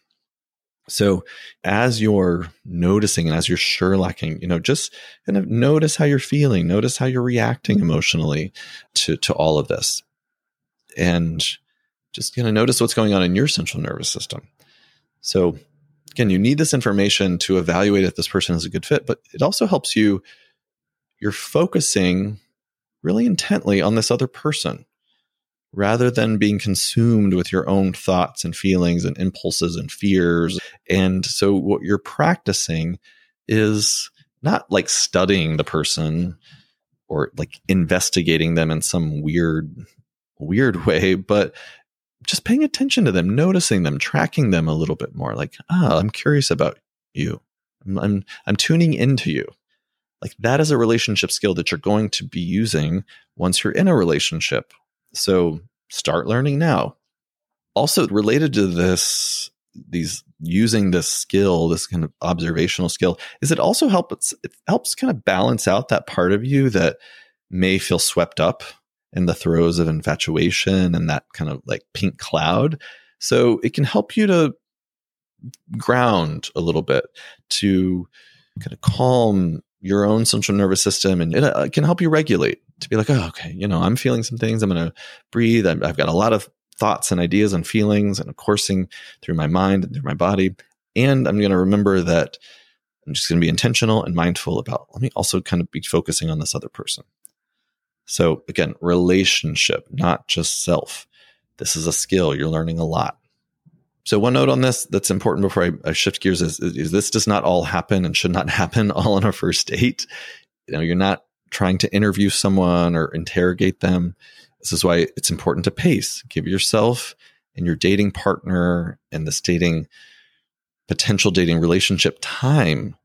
So as you're noticing and as you're sherlocking, you know, just kind of notice how you're feeling, notice how you're reacting mm-hmm. emotionally to, to all of this. And just kind of notice what's going on in your central nervous system. So again, you need this information to evaluate if this person is a good fit, but it also helps you, you're focusing really intently on this other person rather than being consumed with your own thoughts and feelings and impulses and fears. And so, what you're practicing is not like studying the person or like investigating them in some weird, weird way, but just paying attention to them, noticing them, tracking them a little bit more. Like, ah, I'm curious about you. I'm, I'm, I'm tuning into you. Like that is a relationship skill that you're going to be using once you're in a relationship so start learning now. Also related to this, these using this skill, this kind of observational skill, is it also helps it helps kind of balance out that part of you that may feel swept up in the throes of infatuation and that kind of like pink cloud. So it can help you to ground a little bit to kind of calm your own central nervous system and it, uh, can help you regulate to be like, oh, okay, you know, I'm feeling some things. I'm going to breathe. i I've got a lot of thoughts and ideas and feelings and coursing through my mind and through my body. And I'm going to remember that I'm just going to be intentional and mindful about, let me also kind of be focusing on this other person. So again, relationship, not just self. This is a skill. You're learning a lot. So one note on this that's important before I, I shift gears is, is, this does not all happen and should not happen all on a first date. You know, you're not trying to interview someone or interrogate them. This is why it's important to pace. Give yourself and your dating partner and this dating potential dating relationship time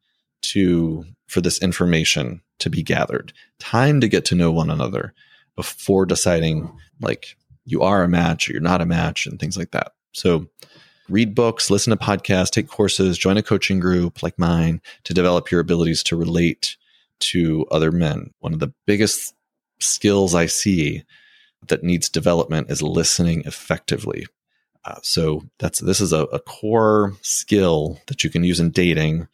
to for this information to be gathered, time to get to know one another before deciding like you are a match or you're not a match and things like that. So read books, listen to podcasts, take courses, join a coaching group like mine to develop your abilities to relate to other men. One of the biggest skills I see that needs development is listening effectively. Uh, so that's this is a, a core skill that you can use in dating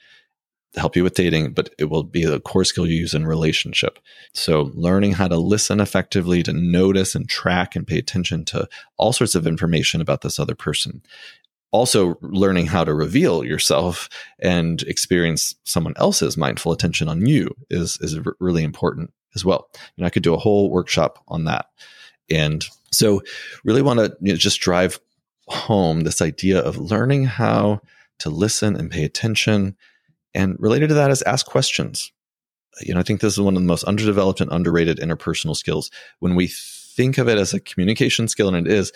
to help you with dating, but it will be a core skill you use in relationship. So learning how to listen effectively, to notice and track and pay attention to all sorts of information about this other person also learning how to reveal yourself and experience someone else's mindful attention on you is is really important as well. And I could do a whole workshop on that. And so really want to you know, just drive home this idea of learning how to listen and pay attention. And related to that is ask questions. You know, I think this is one of the most underdeveloped and underrated interpersonal skills. When we think of it as a communication skill, and it is,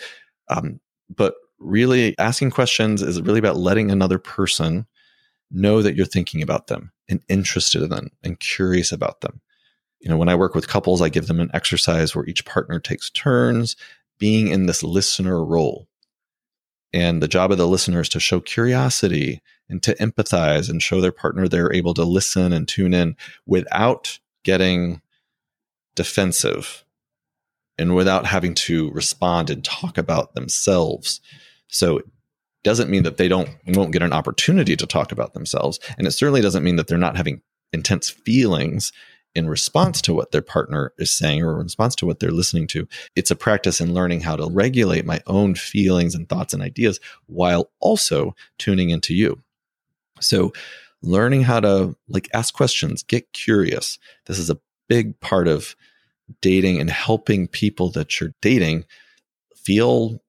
um, but really asking questions is really about letting another person know that you're thinking about them and interested in them and curious about them. You know, when I work with couples, I give them an exercise where each partner takes turns being in this listener role. And the job of the listener is to show curiosity and to empathize and show their partner they're able to listen and tune in without getting defensive and without having to respond and talk about themselves. So it doesn't mean that they don't won't get an opportunity to talk about themselves. And it certainly doesn't mean that they're not having intense feelings in response to what their partner is saying or in response to what they're listening to. It's a practice in learning how to regulate my own feelings and thoughts and ideas while also tuning into you. So learning how to like ask questions, get curious. This is a big part of dating and helping people that you're dating feel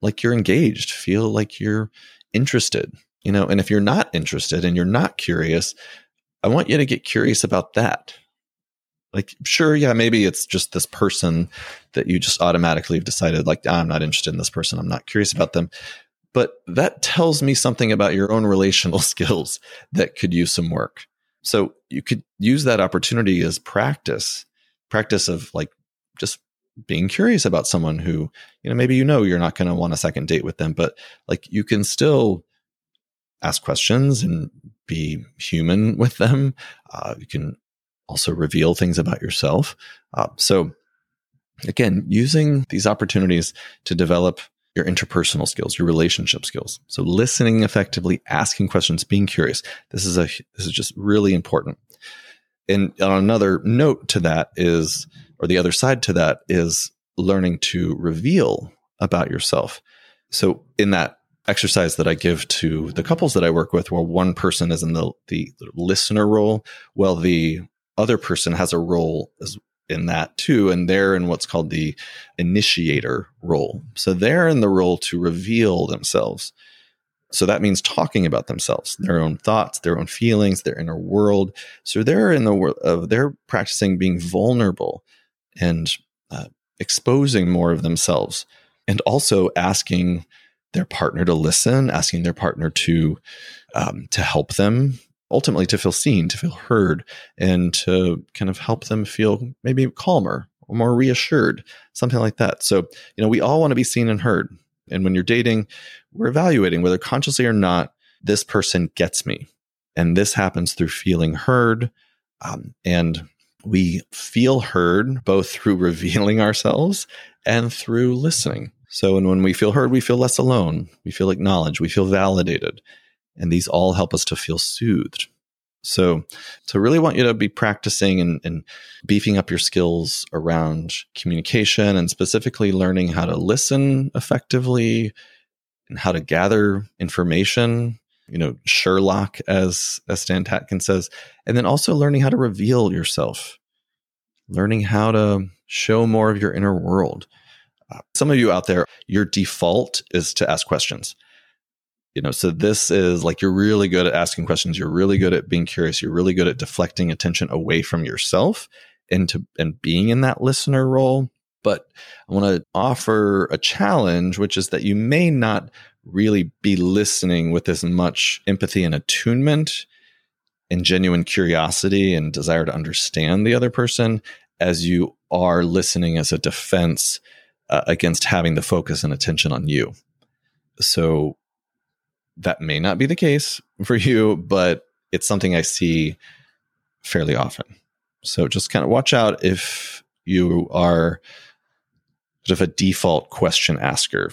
like you're engaged, feel like you're interested, you know, and if you're not interested and you're not curious, I want you to get curious about that. Like, sure, yeah, maybe it's just this person that you just automatically have decided, like, ah, I'm not interested in this person. I'm not curious about them. But that tells me something about your own relational skills that could use some work. So you could use that opportunity as practice, practice of like just being curious about someone who, you know, maybe you know you're not going to want a second date with them, but like you can still ask questions and be human with them. Uh, you can also reveal things about yourself. Uh, so, again, using these opportunities to develop your interpersonal skills, your relationship skills. So, listening effectively, asking questions, being curious. This is a this is just really important. And on another note to that is, or the other side to that is learning to reveal about yourself. So, in that exercise that I give to the couples that I work with, where one person is in the, the listener role, while the other person has a role as in that too, and they're in what's called the initiator role. So they're in the role to reveal themselves. So that means talking about themselves, their own thoughts, their own feelings, their inner world. So they're in the world of they're practicing being vulnerable and uh, exposing more of themselves, and also asking their partner to listen, asking their partner to um, to help them, ultimately to feel seen, to feel heard, and to kind of help them feel maybe calmer or more reassured, something like that. So, you know, we all want to be seen and heard. And when you're dating, we're evaluating whether consciously or not, this person gets me. And this happens through feeling heard. Um, and we feel heard both through revealing ourselves and through listening. So, and when we feel heard, we feel less alone. We feel acknowledged. We feel validated. And these all help us to feel soothed. So, so really want you to be practicing and, and, beefing up your skills around communication and specifically learning how to listen effectively and how to gather information. You know, Sherlock, as as Stan Tatkin says, and then also learning how to reveal yourself, learning how to show more of your inner world. Uh, some of you out there, your default is to ask questions you know so this is like you're really good at asking questions. You're really good at being curious. You're really good at deflecting attention away from yourself into and being in that listener role. But i want to offer a challenge which is that you may not really be listening with as much empathy and attunement and genuine curiosity and desire to understand the other person as you are listening as a defense uh, against having the focus and attention on you. So that may not be the case for you, but it's something I see fairly often. So just kind of watch out if you are sort of a default question asker.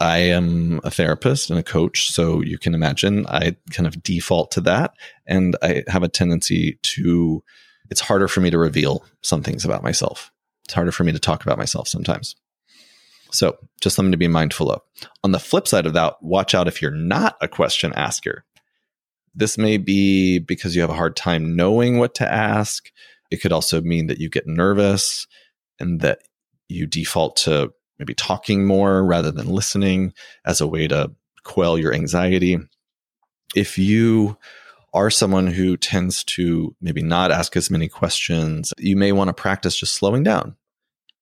I am a therapist and a coach, so you can imagine I kind of default to that. And I have a tendency to, it's harder for me to reveal some things about myself. It's harder for me to talk about myself sometimes. So, just something to be mindful of. On the flip side of that, watch out if you're not a question asker. This may be because you have a hard time knowing what to ask. It could also mean that you get nervous and that you default to maybe talking more rather than listening as a way to quell your anxiety. If you are someone who tends to maybe not ask as many questions, you may want to practice just slowing down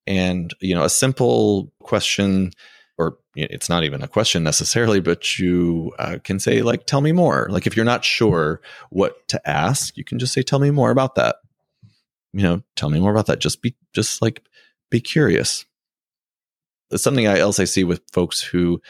and, you know, a simple question, or it's not even a question necessarily, but you uh, can say, like, tell me more. Like, if you're not sure what to ask, you can just say, tell me more about that. You know, tell me more about that. Just be, just like, be curious. It's something else I see with folks who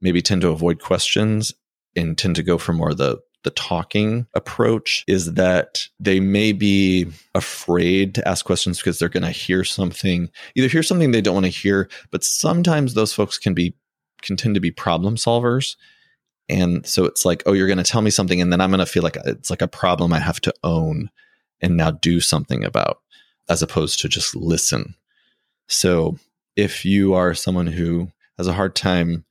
maybe tend to avoid questions and tend to go for more the the talking approach is that they may be afraid to ask questions because they're going to hear something, either hear something they don't want to hear, but sometimes those folks can be can tend to be problem solvers. And so it's like, oh, you're going to tell me something, and then I'm going to feel like uh, it's like a problem I have to own and now do something about, as opposed to just listen. So if you are someone who has a hard time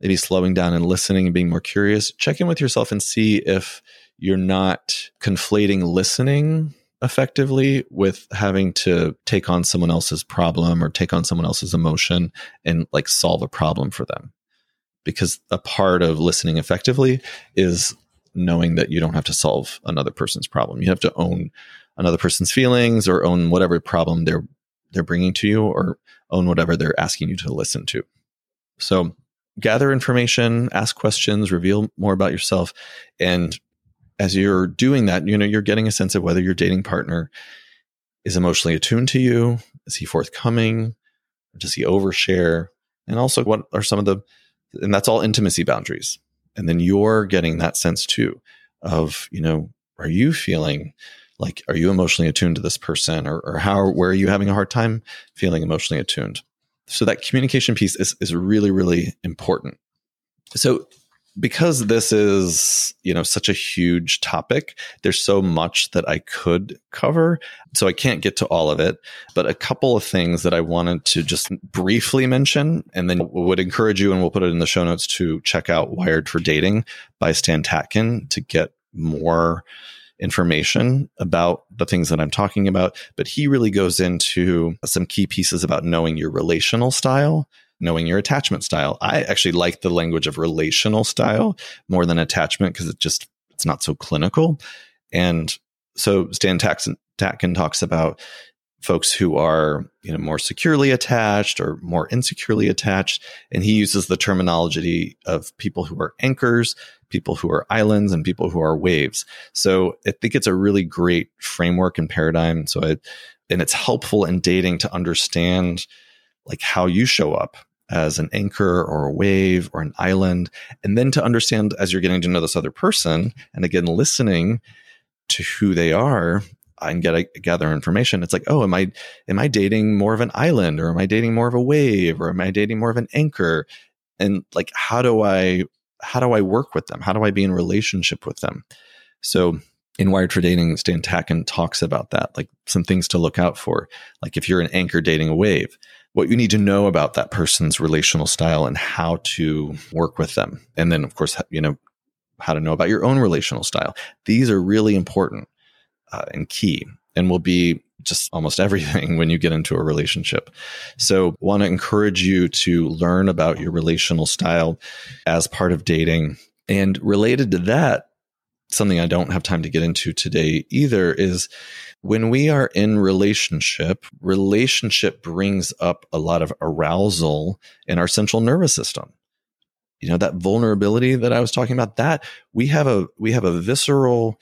maybe slowing down and listening and being more curious, check in with yourself and see if you're not conflating listening effectively with having to take on someone else's problem or take on someone else's emotion and like solve a problem for them. Because a part of listening effectively is knowing that you don't have to solve another person's problem. You have to own another person's feelings or own whatever problem they're they're bringing to you or own whatever they're asking you to listen to. So gather information, ask questions, reveal more about yourself. And as you're doing that, you know, you're getting a sense of whether your dating partner is emotionally attuned to you. Is he forthcoming? Does he overshare? And also, what are some of the, and that's all intimacy boundaries. And then you're getting that sense too of, you know, are you feeling like, are you emotionally attuned to this person or, or how, where are you having a hard time feeling emotionally attuned? So that communication piece is, is really, really important. So because this is, you know, such a huge topic, there's so much that I could cover. So I can't get to all of it, but a couple of things that I wanted to just briefly mention and then would encourage you and we'll put it in the show notes to check out Wired for Dating by Stan Tatkin to get more information about the things that I'm talking about, but he really goes into some key pieces about knowing your relational style, knowing your attachment style. I actually like the language of relational style more than attachment because it just it's not so clinical. And so Stan Tatkin, talks about folks who are you know more securely attached or more insecurely attached and he uses the terminology of people who are anchors people who are islands and people who are waves. So i think it's a really great framework and paradigm. So it and it's helpful in dating to understand like how you show up as an anchor or a wave or an island and then to understand as you're getting to know this other person and again listening to who they are and get a, gather information. It's like, oh, am I am I dating more of an island, or am I dating more of a wave, or am I dating more of an anchor? And like, how do I how do I work with them? How do I be in relationship with them? So in Wired for Dating, Stan Tatkin talks about that, like some things to look out for. Like if you're an anchor dating a wave, what you need to know about that person's relational style and how to work with them. And then, of course, you know, how to know about your own relational style. These are really important uh, and key and will be just almost everything when you get into a relationship. So, want to encourage you to learn about your relational style as part of dating. And related to that, something I don't have time to get into today either is when we are in relationship, relationship brings up a lot of arousal in our central nervous system. You know that vulnerability that I was talking about that we have a we have a visceral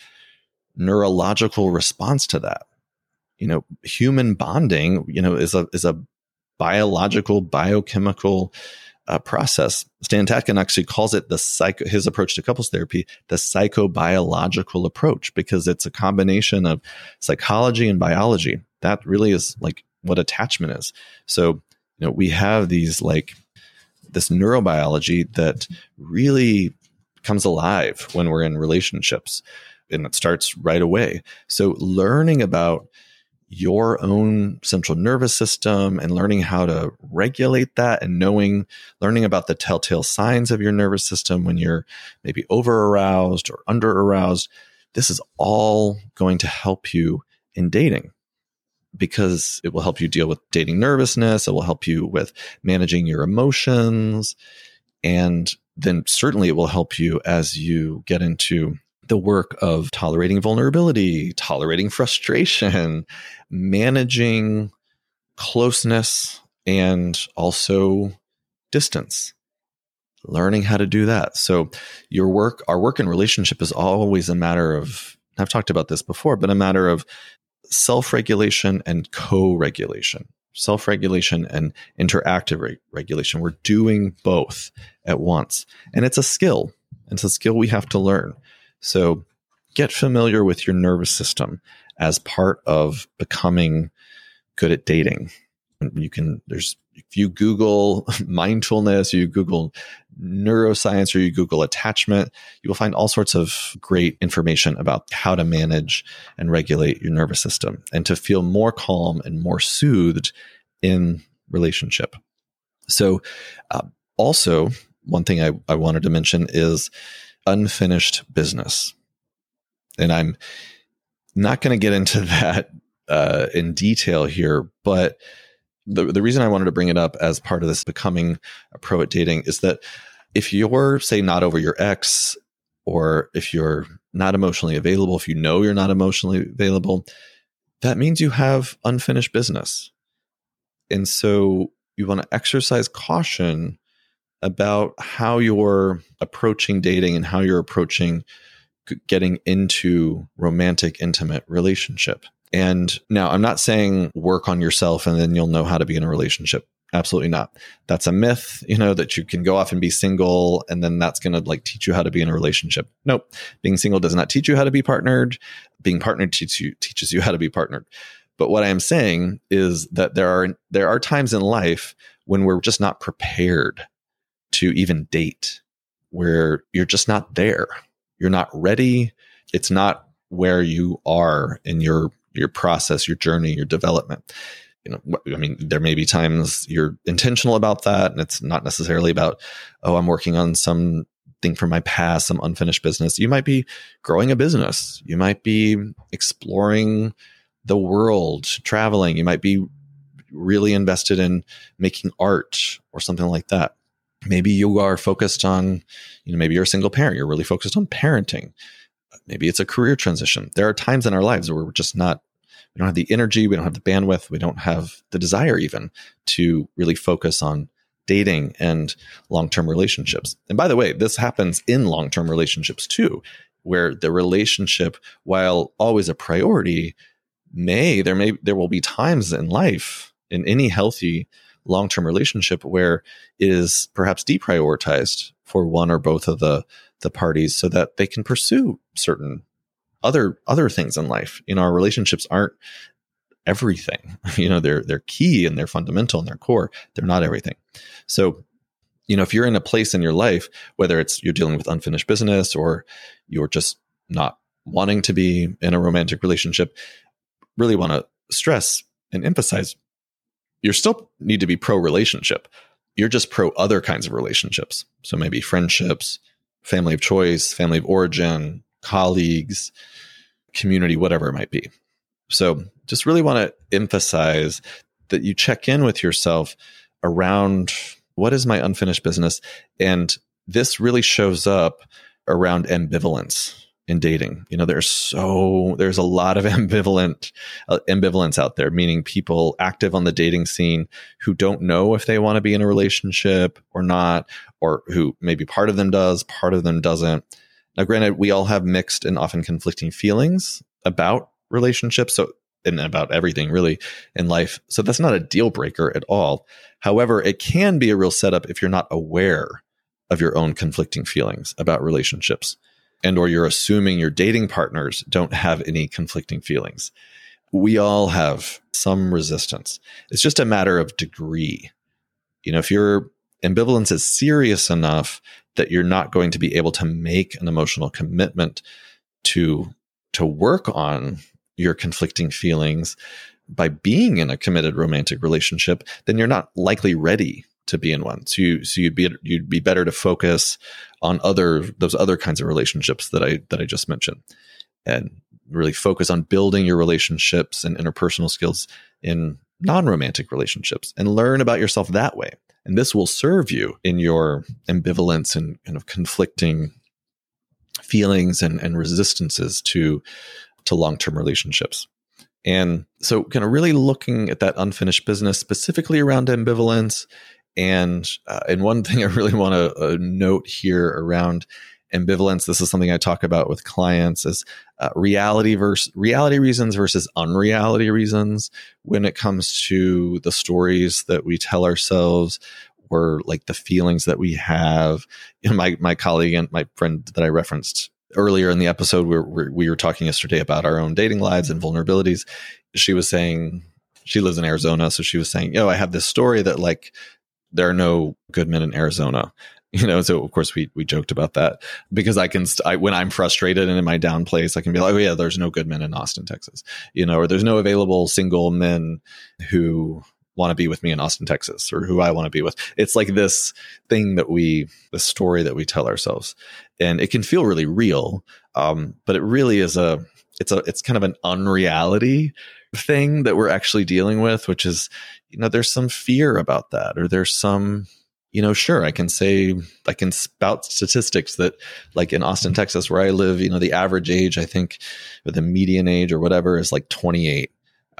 neurological response to that. You know, human bonding, you know, is a is a biological, biochemical uh, process. Stan Tatkin actually calls it the psycho, his approach to couples therapy, the psychobiological approach, because it's a combination of psychology and biology. That really is like what attachment is. So, you know, we have these like this neurobiology that really comes alive when we're in relationships and it starts right away. So learning about your own central nervous system and learning how to regulate that and knowing learning about the telltale signs of your nervous system when you're maybe over aroused or under aroused this is all going to help you in dating because it will help you deal with dating nervousness it will help you with managing your emotions and then certainly it will help you as you get into the work of tolerating vulnerability, tolerating frustration, managing closeness, and also distance. Learning how to do that. So, your work, our work in relationship is always a matter of, I've talked about this before, but a matter of self regulation and co regulation. Self regulation and interactive re- regulation. We're doing both at once. And it's a skill It's a skill we have to learn. So get familiar with your nervous system as part of becoming good at dating. You can, there's, if you Google mindfulness, you Google neuroscience, or you Google attachment, you will find all sorts of great information about how to manage and regulate your nervous system and to feel more calm and more soothed in relationship. So, uh, also, one thing I, I wanted to mention is unfinished business. And I'm not going to get into that uh, in detail here, but the, the reason I wanted to bring it up as part of this becoming a pro at dating is that if you're, say, not over your ex, or if you're not emotionally available, if you know you're not emotionally available, that means you have unfinished business. And so you want to exercise caution about how you're approaching dating and how you're approaching getting into romantic, intimate relationship. And now I'm not saying work on yourself and then you'll know how to be in a relationship. Absolutely not. That's a myth, you know, that you can go off and be single and then that's going to like teach you how to be in a relationship. Nope. Being single does not teach you how to be partnered. Being partnered teaches you, teaches you how to be partnered. But what I am saying is that there are there are times in life when we're just not prepared to even date, where you're just not there. You're not ready. It's not where you are in your your process, your journey, your development. You know, I mean, there may be times you're intentional about that, and it's not necessarily about, oh, I'm working on some thing from my past, some unfinished business. You might be growing a business. You might be exploring the world, traveling. You might be really invested in making art or something like that. Maybe you are focused on, you know, maybe you're a single parent, you're really focused on parenting. Maybe it's a career transition. There are times in our lives where we're just not, we don't have the energy, we don't have the bandwidth, we don't have the desire even to really focus on dating and long term relationships. And by the way, this happens in long term relationships too, where the relationship, while always a priority, may there may there will be times in life in any healthy long-term relationship where it is perhaps deprioritized for one or both of the the parties so that they can pursue certain other other things in life. You know our relationships aren't everything. You know they're they're key and they're fundamental and they're core. They're not everything. So you know if you're in a place in your life whether it's you're dealing with unfinished business or you're just not wanting to be in a romantic relationship really want to stress and emphasize you still need to be pro relationship. You're just pro other kinds of relationships. So maybe friendships, family of choice, family of origin, colleagues, community, whatever it might be. So just really want to emphasize that you check in with yourself around what is my unfinished business? And this really shows up around ambivalence in dating. You know, there's so there's a lot of ambivalent uh, ambivalence out there, meaning people active on the dating scene who don't know if they want to be in a relationship or not, or who maybe part of them does, part of them doesn't. Now, granted, we all have mixed and often conflicting feelings about relationships, so and about everything really in life. So that's not a deal breaker at all. However, it can be a real setup if you're not aware of your own conflicting feelings about relationships and or you're assuming your dating partners don't have any conflicting feelings. We all have some resistance. It's just a matter of degree. You know, if your ambivalence is serious enough that you're not going to be able to make an emotional commitment to to work on your conflicting feelings by being in a committed romantic relationship, then you're not likely ready to be in one. So you so you'd be you'd be better to focus on other those other kinds of relationships that I that I just mentioned, and really focus on building your relationships and interpersonal skills in non-romantic relationships and learn about yourself that way. And this will serve you in your ambivalence and kind of conflicting feelings and, and resistances to to long-term relationships. And so kind of really looking at that unfinished business specifically around ambivalence and uh, and one thing I really want to uh, note here around ambivalence, this is something I talk about with clients, is uh, reality versus reality reasons versus unreality reasons when it comes to the stories that we tell ourselves or like the feelings that we have. You know, my my colleague and my friend that I referenced earlier in the episode, we were, we were talking yesterday about our own dating lives and vulnerabilities. She was saying she lives in Arizona, so she was saying, "Yo, I have this story that like there are no good men in Arizona." You know, so of course we we joked about that because I can st- I, when I'm frustrated and in my down place, I can be like, "Oh yeah, there's no good men in Austin, Texas," you know, or there's no available single men who want to be with me in Austin, Texas, or who I want to be with. It's like this thing that we, the story that we tell ourselves, and it can feel really real, um, but it really is a, it's a, it's kind of an unreality thing that we're actually dealing with, which is, you know, there's some fear about that, or there's some, you know, sure, I can say, I can spout statistics that, like in Austin, Texas, where I live, you know, the average age, I think, or the median age or whatever is like 28.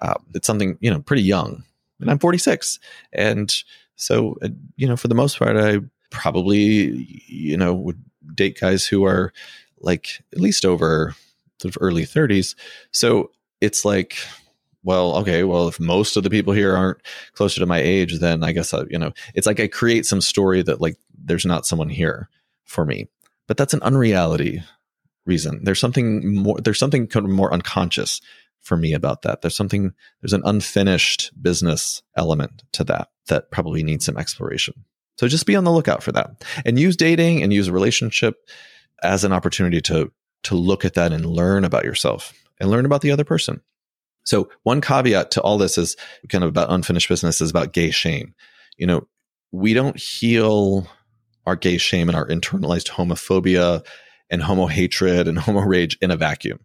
Uh, it's something, you know, pretty young and I'm 46. And so, uh, you know, for the most part, I probably, you know, would date guys who are like at least over sort of early 30s. So it's like, well, okay, well, if most of the people here aren't closer to my age, then I guess, I, you know, it's like I create some story that like there's not someone here for me. But that's an unreality reason. There's something more, there's something kind of more unconscious for me about that. There's something, there's an unfinished business element to that that probably needs some exploration. So just be on the lookout for that and use dating and use a relationship as an opportunity to, to look at that and learn about yourself and learn about the other person. So one caveat to all this is kind of about unfinished business is about gay shame. You know, we don't heal our gay shame and our internalized homophobia and homo hatred and homo rage in a vacuum.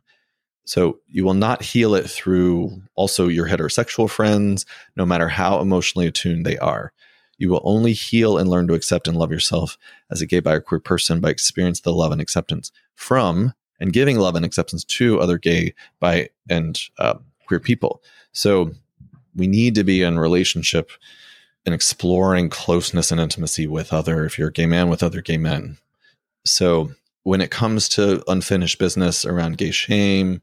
So you will not heal it through also your heterosexual friends, no matter how emotionally attuned they are. You will only heal and learn to accept and love yourself as a gay, bi, or queer person by experiencing the love and acceptance from and giving love and acceptance to other gay, bi, and uh, queer people. So we need to be in relationship and exploring closeness and intimacy with other, if you're a gay man, with other gay men. So when it comes to unfinished business around gay shame,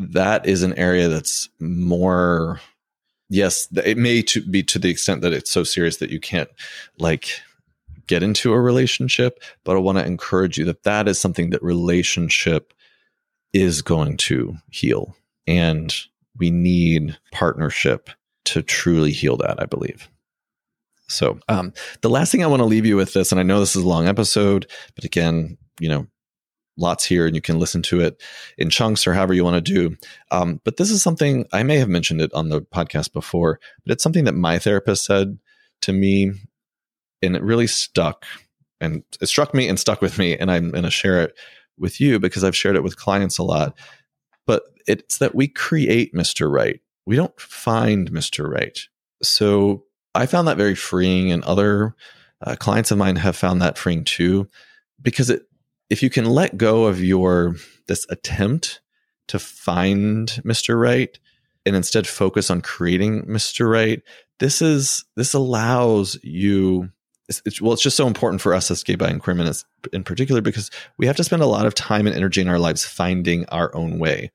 that is an area that's more yes it may to be to the extent that it's so serious that you can't like get into a relationship but i want to encourage you that that is something that relationship is going to heal and we need partnership to truly heal that i believe so um, the last thing i want to leave you with this and i know this is a long episode but again you know lots here and you can listen to it in chunks or however you want to do. Um, but this is something I may have mentioned it on the podcast before, but it's something that my therapist said to me and it really stuck and it struck me and stuck with me. And I'm going to share it with you because I've shared it with clients a lot. But it's that we create Mr. Right. We don't find Mr. Right. So I found that very freeing, and other uh, clients of mine have found that freeing too, because it if you can let go of your this attempt to find Mr. Right and instead focus on creating Mr. Right, this is this allows you. It's, it's, well, it's just so important for us as gay, bi, and queer men in particular because we have to spend a lot of time and energy in our lives finding our own way.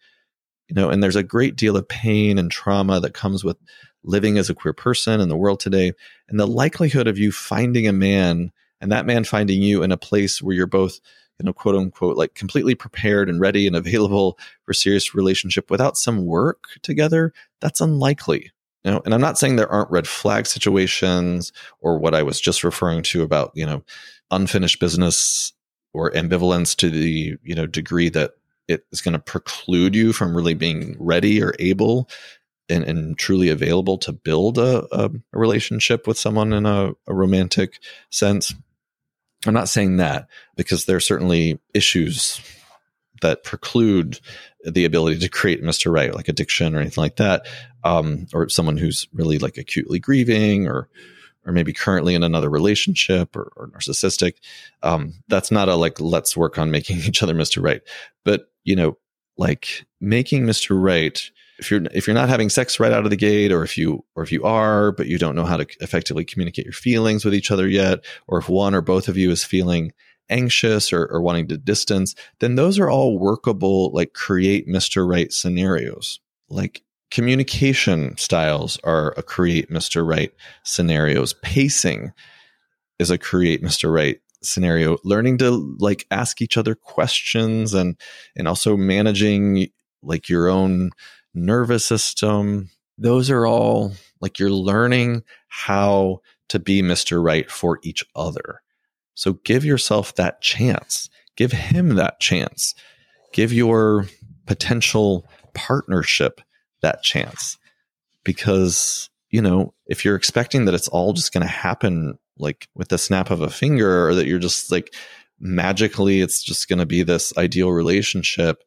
You know, and there's a great deal of pain and trauma that comes with living as a queer person in the world today. And the likelihood of you finding a man and that man finding you in a place where you're both you know, quote unquote, like completely prepared and ready and available for serious relationship without some work together, that's unlikely. You know, and I'm not saying there aren't red flag situations or what I was just referring to about, you know, unfinished business or ambivalence to the, you know, degree that it is going to preclude you from really being ready or able and, and truly available to build a, a, a relationship with someone in a, a romantic sense. I'm not saying that because there are certainly issues that preclude the ability to create Mr. Right, like addiction or anything like that, um, or someone who's really like acutely grieving or or maybe currently in another relationship or, or narcissistic. Um, that's not a like let's work on making each other Mr. Right, but you know, like making Mr. Right if you're if you're not having sex right out of the gate or if you or if you are but you don't know how to effectively communicate your feelings with each other yet or if one or both of you is feeling anxious or, or wanting to distance then those are all workable like create mr right scenarios like communication styles are a create mr right scenarios pacing is a create Mr. Right scenario. Learning to like ask each other questions and and also managing like your own nervous system. Those are all like you're learning how to be Mr. Right for each other. So give yourself that chance. Give him that chance. Give your potential partnership that chance. Because, you know, if you're expecting that it's all just going to happen like with the snap of a finger or that you're just like magically it's just going to be this ideal relationship,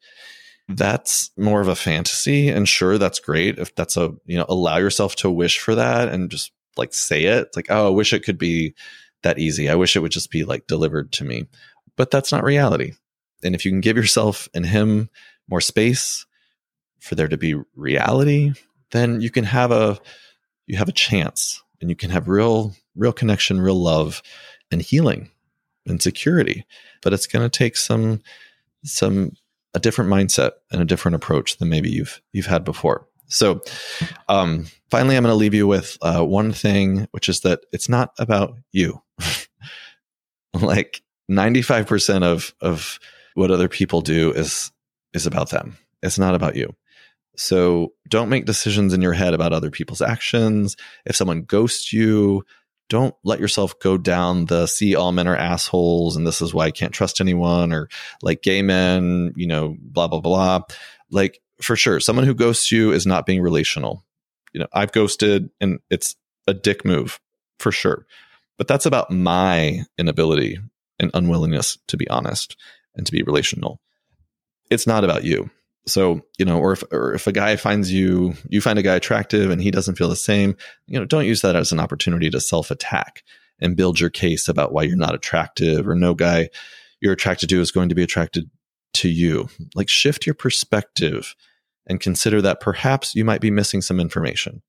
that's more of a fantasy. And sure, that's great. If that's a, you know, allow yourself to wish for that and just like say it. Like, oh, I wish it could be that easy. I wish it would just be like delivered to me. But that's not reality. And if you can give yourself and him more space for there to be reality, then you can have a you have a chance and you can have real real connection, real love and healing and security. But it's going to take some some a different mindset and a different approach than maybe you've you've had before. So, um, finally, I'm going to leave you with uh, one thing, which is that it's not about you. like 95% of of what other people do is is about them. It's not about you. So don't make decisions in your head about other people's actions. If someone ghosts you, don't let yourself go down the see all men are assholes and this is why I can't trust anyone or like gay men, you know, blah, blah, blah. Like for sure, someone who ghosts you is not being relational. You know, I've ghosted and it's a dick move for sure. But that's about my inability and unwillingness to be honest and to be relational. It's not about you. So, you know, or if, or if a guy finds you, you find a guy attractive and he doesn't feel the same, you know, don't use that as an opportunity to self attack and build your case about why you're not attractive or no guy you're attracted to is going to be attracted to you. Like shift your perspective and consider that perhaps you might be missing some information.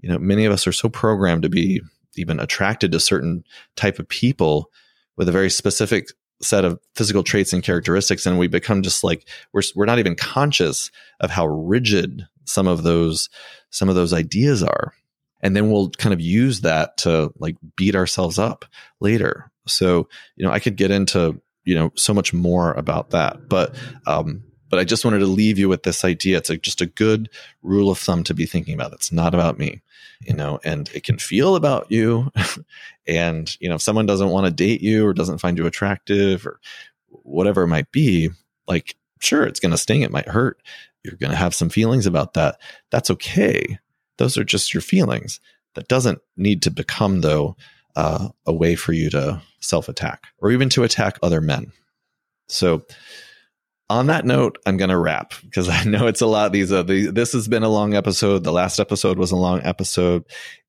You know, many of us are so programmed to be even attracted to certain type of people with a very specific set of physical traits and characteristics and we become just like we're we're not even conscious of how rigid some of those some of those ideas are. And then we'll kind of use that to like beat ourselves up later. So you know i could get into you know so much more about that. But um but i just wanted to leave you with this idea. It's like just a good rule of thumb to be thinking about. It's not about me you know and it can feel about you. And you know if someone doesn't want to date you or doesn't find you attractive or whatever it might be like sure it's going to sting. It might hurt. You're going to have some feelings about that. That's okay. Those are just your feelings. That doesn't need to become though uh, a way for you to self-attack or even to attack other men. So on that note, I'm going to wrap because I know it's a lot. These are the, this has been a long episode. The last episode was a long episode.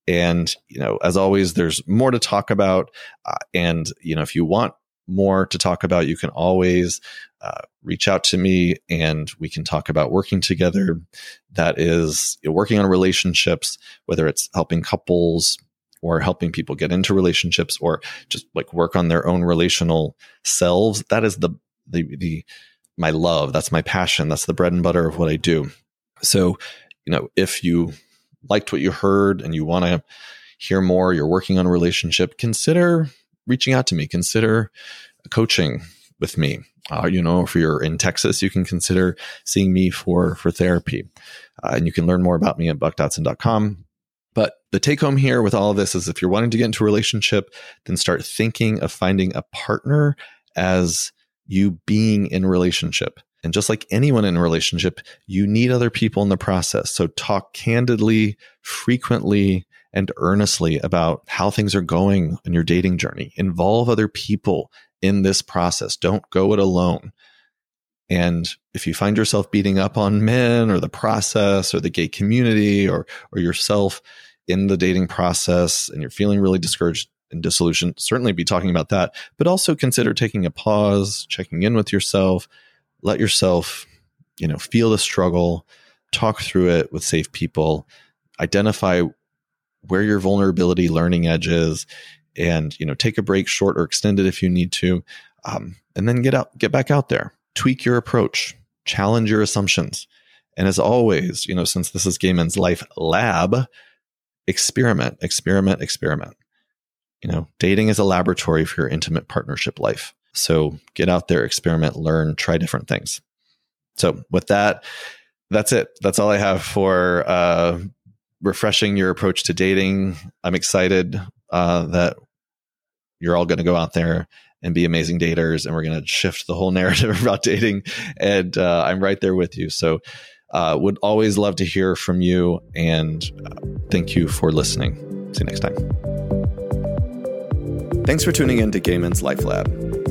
And, you know, as always, there's more to talk about. Uh, and, you know, if you want more to talk about, you can always uh, reach out to me and we can talk about working together. That is working on relationships, whether it's helping couples or helping people get into relationships or just like work on their own relational selves. That is the, the, the, my love. That's my passion. That's the bread and butter of what I do. So, you know, if you liked what you heard and you want to hear more, you're working on a relationship, consider reaching out to me. Consider coaching with me. Uh, you know, if you're in Texas, you can consider seeing me for for therapy, uh, and you can learn more about me at buckdodson.com. But the take home here with all of this is if you're wanting to get into a relationship, then start thinking of finding a partner as you being in relationship. And just like anyone in relationship, you need other people in the process. So talk candidly, frequently, and earnestly about how things are going in your dating journey. Involve other people in this process. Don't go it alone. And if you find yourself beating up on men or the process or the gay community or, or yourself in the dating process and you're feeling really discouraged, and dissolution, certainly be talking about that, but also consider taking a pause, checking in with yourself, let yourself, you know, feel the struggle, talk through it with safe people, identify where your vulnerability learning edge is, and you know, take a break, short or extended if you need to, um, and then get out, get back out there, tweak your approach, challenge your assumptions, and as always, you know, since this is Gay Men's Life Lab, experiment, experiment, experiment You know, dating is a laboratory for your intimate partnership life. So get out there, experiment, learn, try different things. So with that, that's it. That's all I have for uh, refreshing your approach to dating. I'm excited uh, that you're all going to go out there and be amazing daters, and we're going to shift the whole narrative about dating. And uh, I'm right there with you. So, uh, would always love to hear from you. And uh, thank you for listening. See you next time. Thanks for tuning in to Gay Men's Life Lab.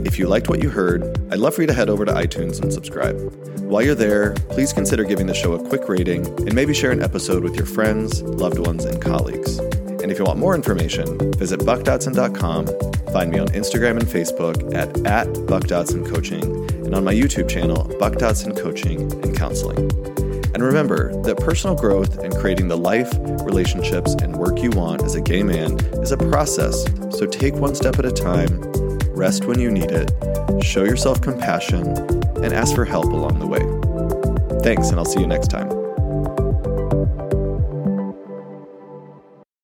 If you liked what you heard, I'd love for you to head over to iTunes and subscribe. While you're there, please consider giving the show a quick rating and maybe share an episode with your friends, loved ones, and colleagues. And if you want more information, visit buckdodson.com, find me on Instagram and Facebook at, at buckdodsoncoaching, and on my YouTube channel, Buck Dodson Coaching and Counseling. And remember that personal growth and creating the life, relationships, and work you want as a gay man is a process, so take one step at a time, rest when you need it, show yourself compassion, and ask for help along the way. Thanks, and I'll see you next time.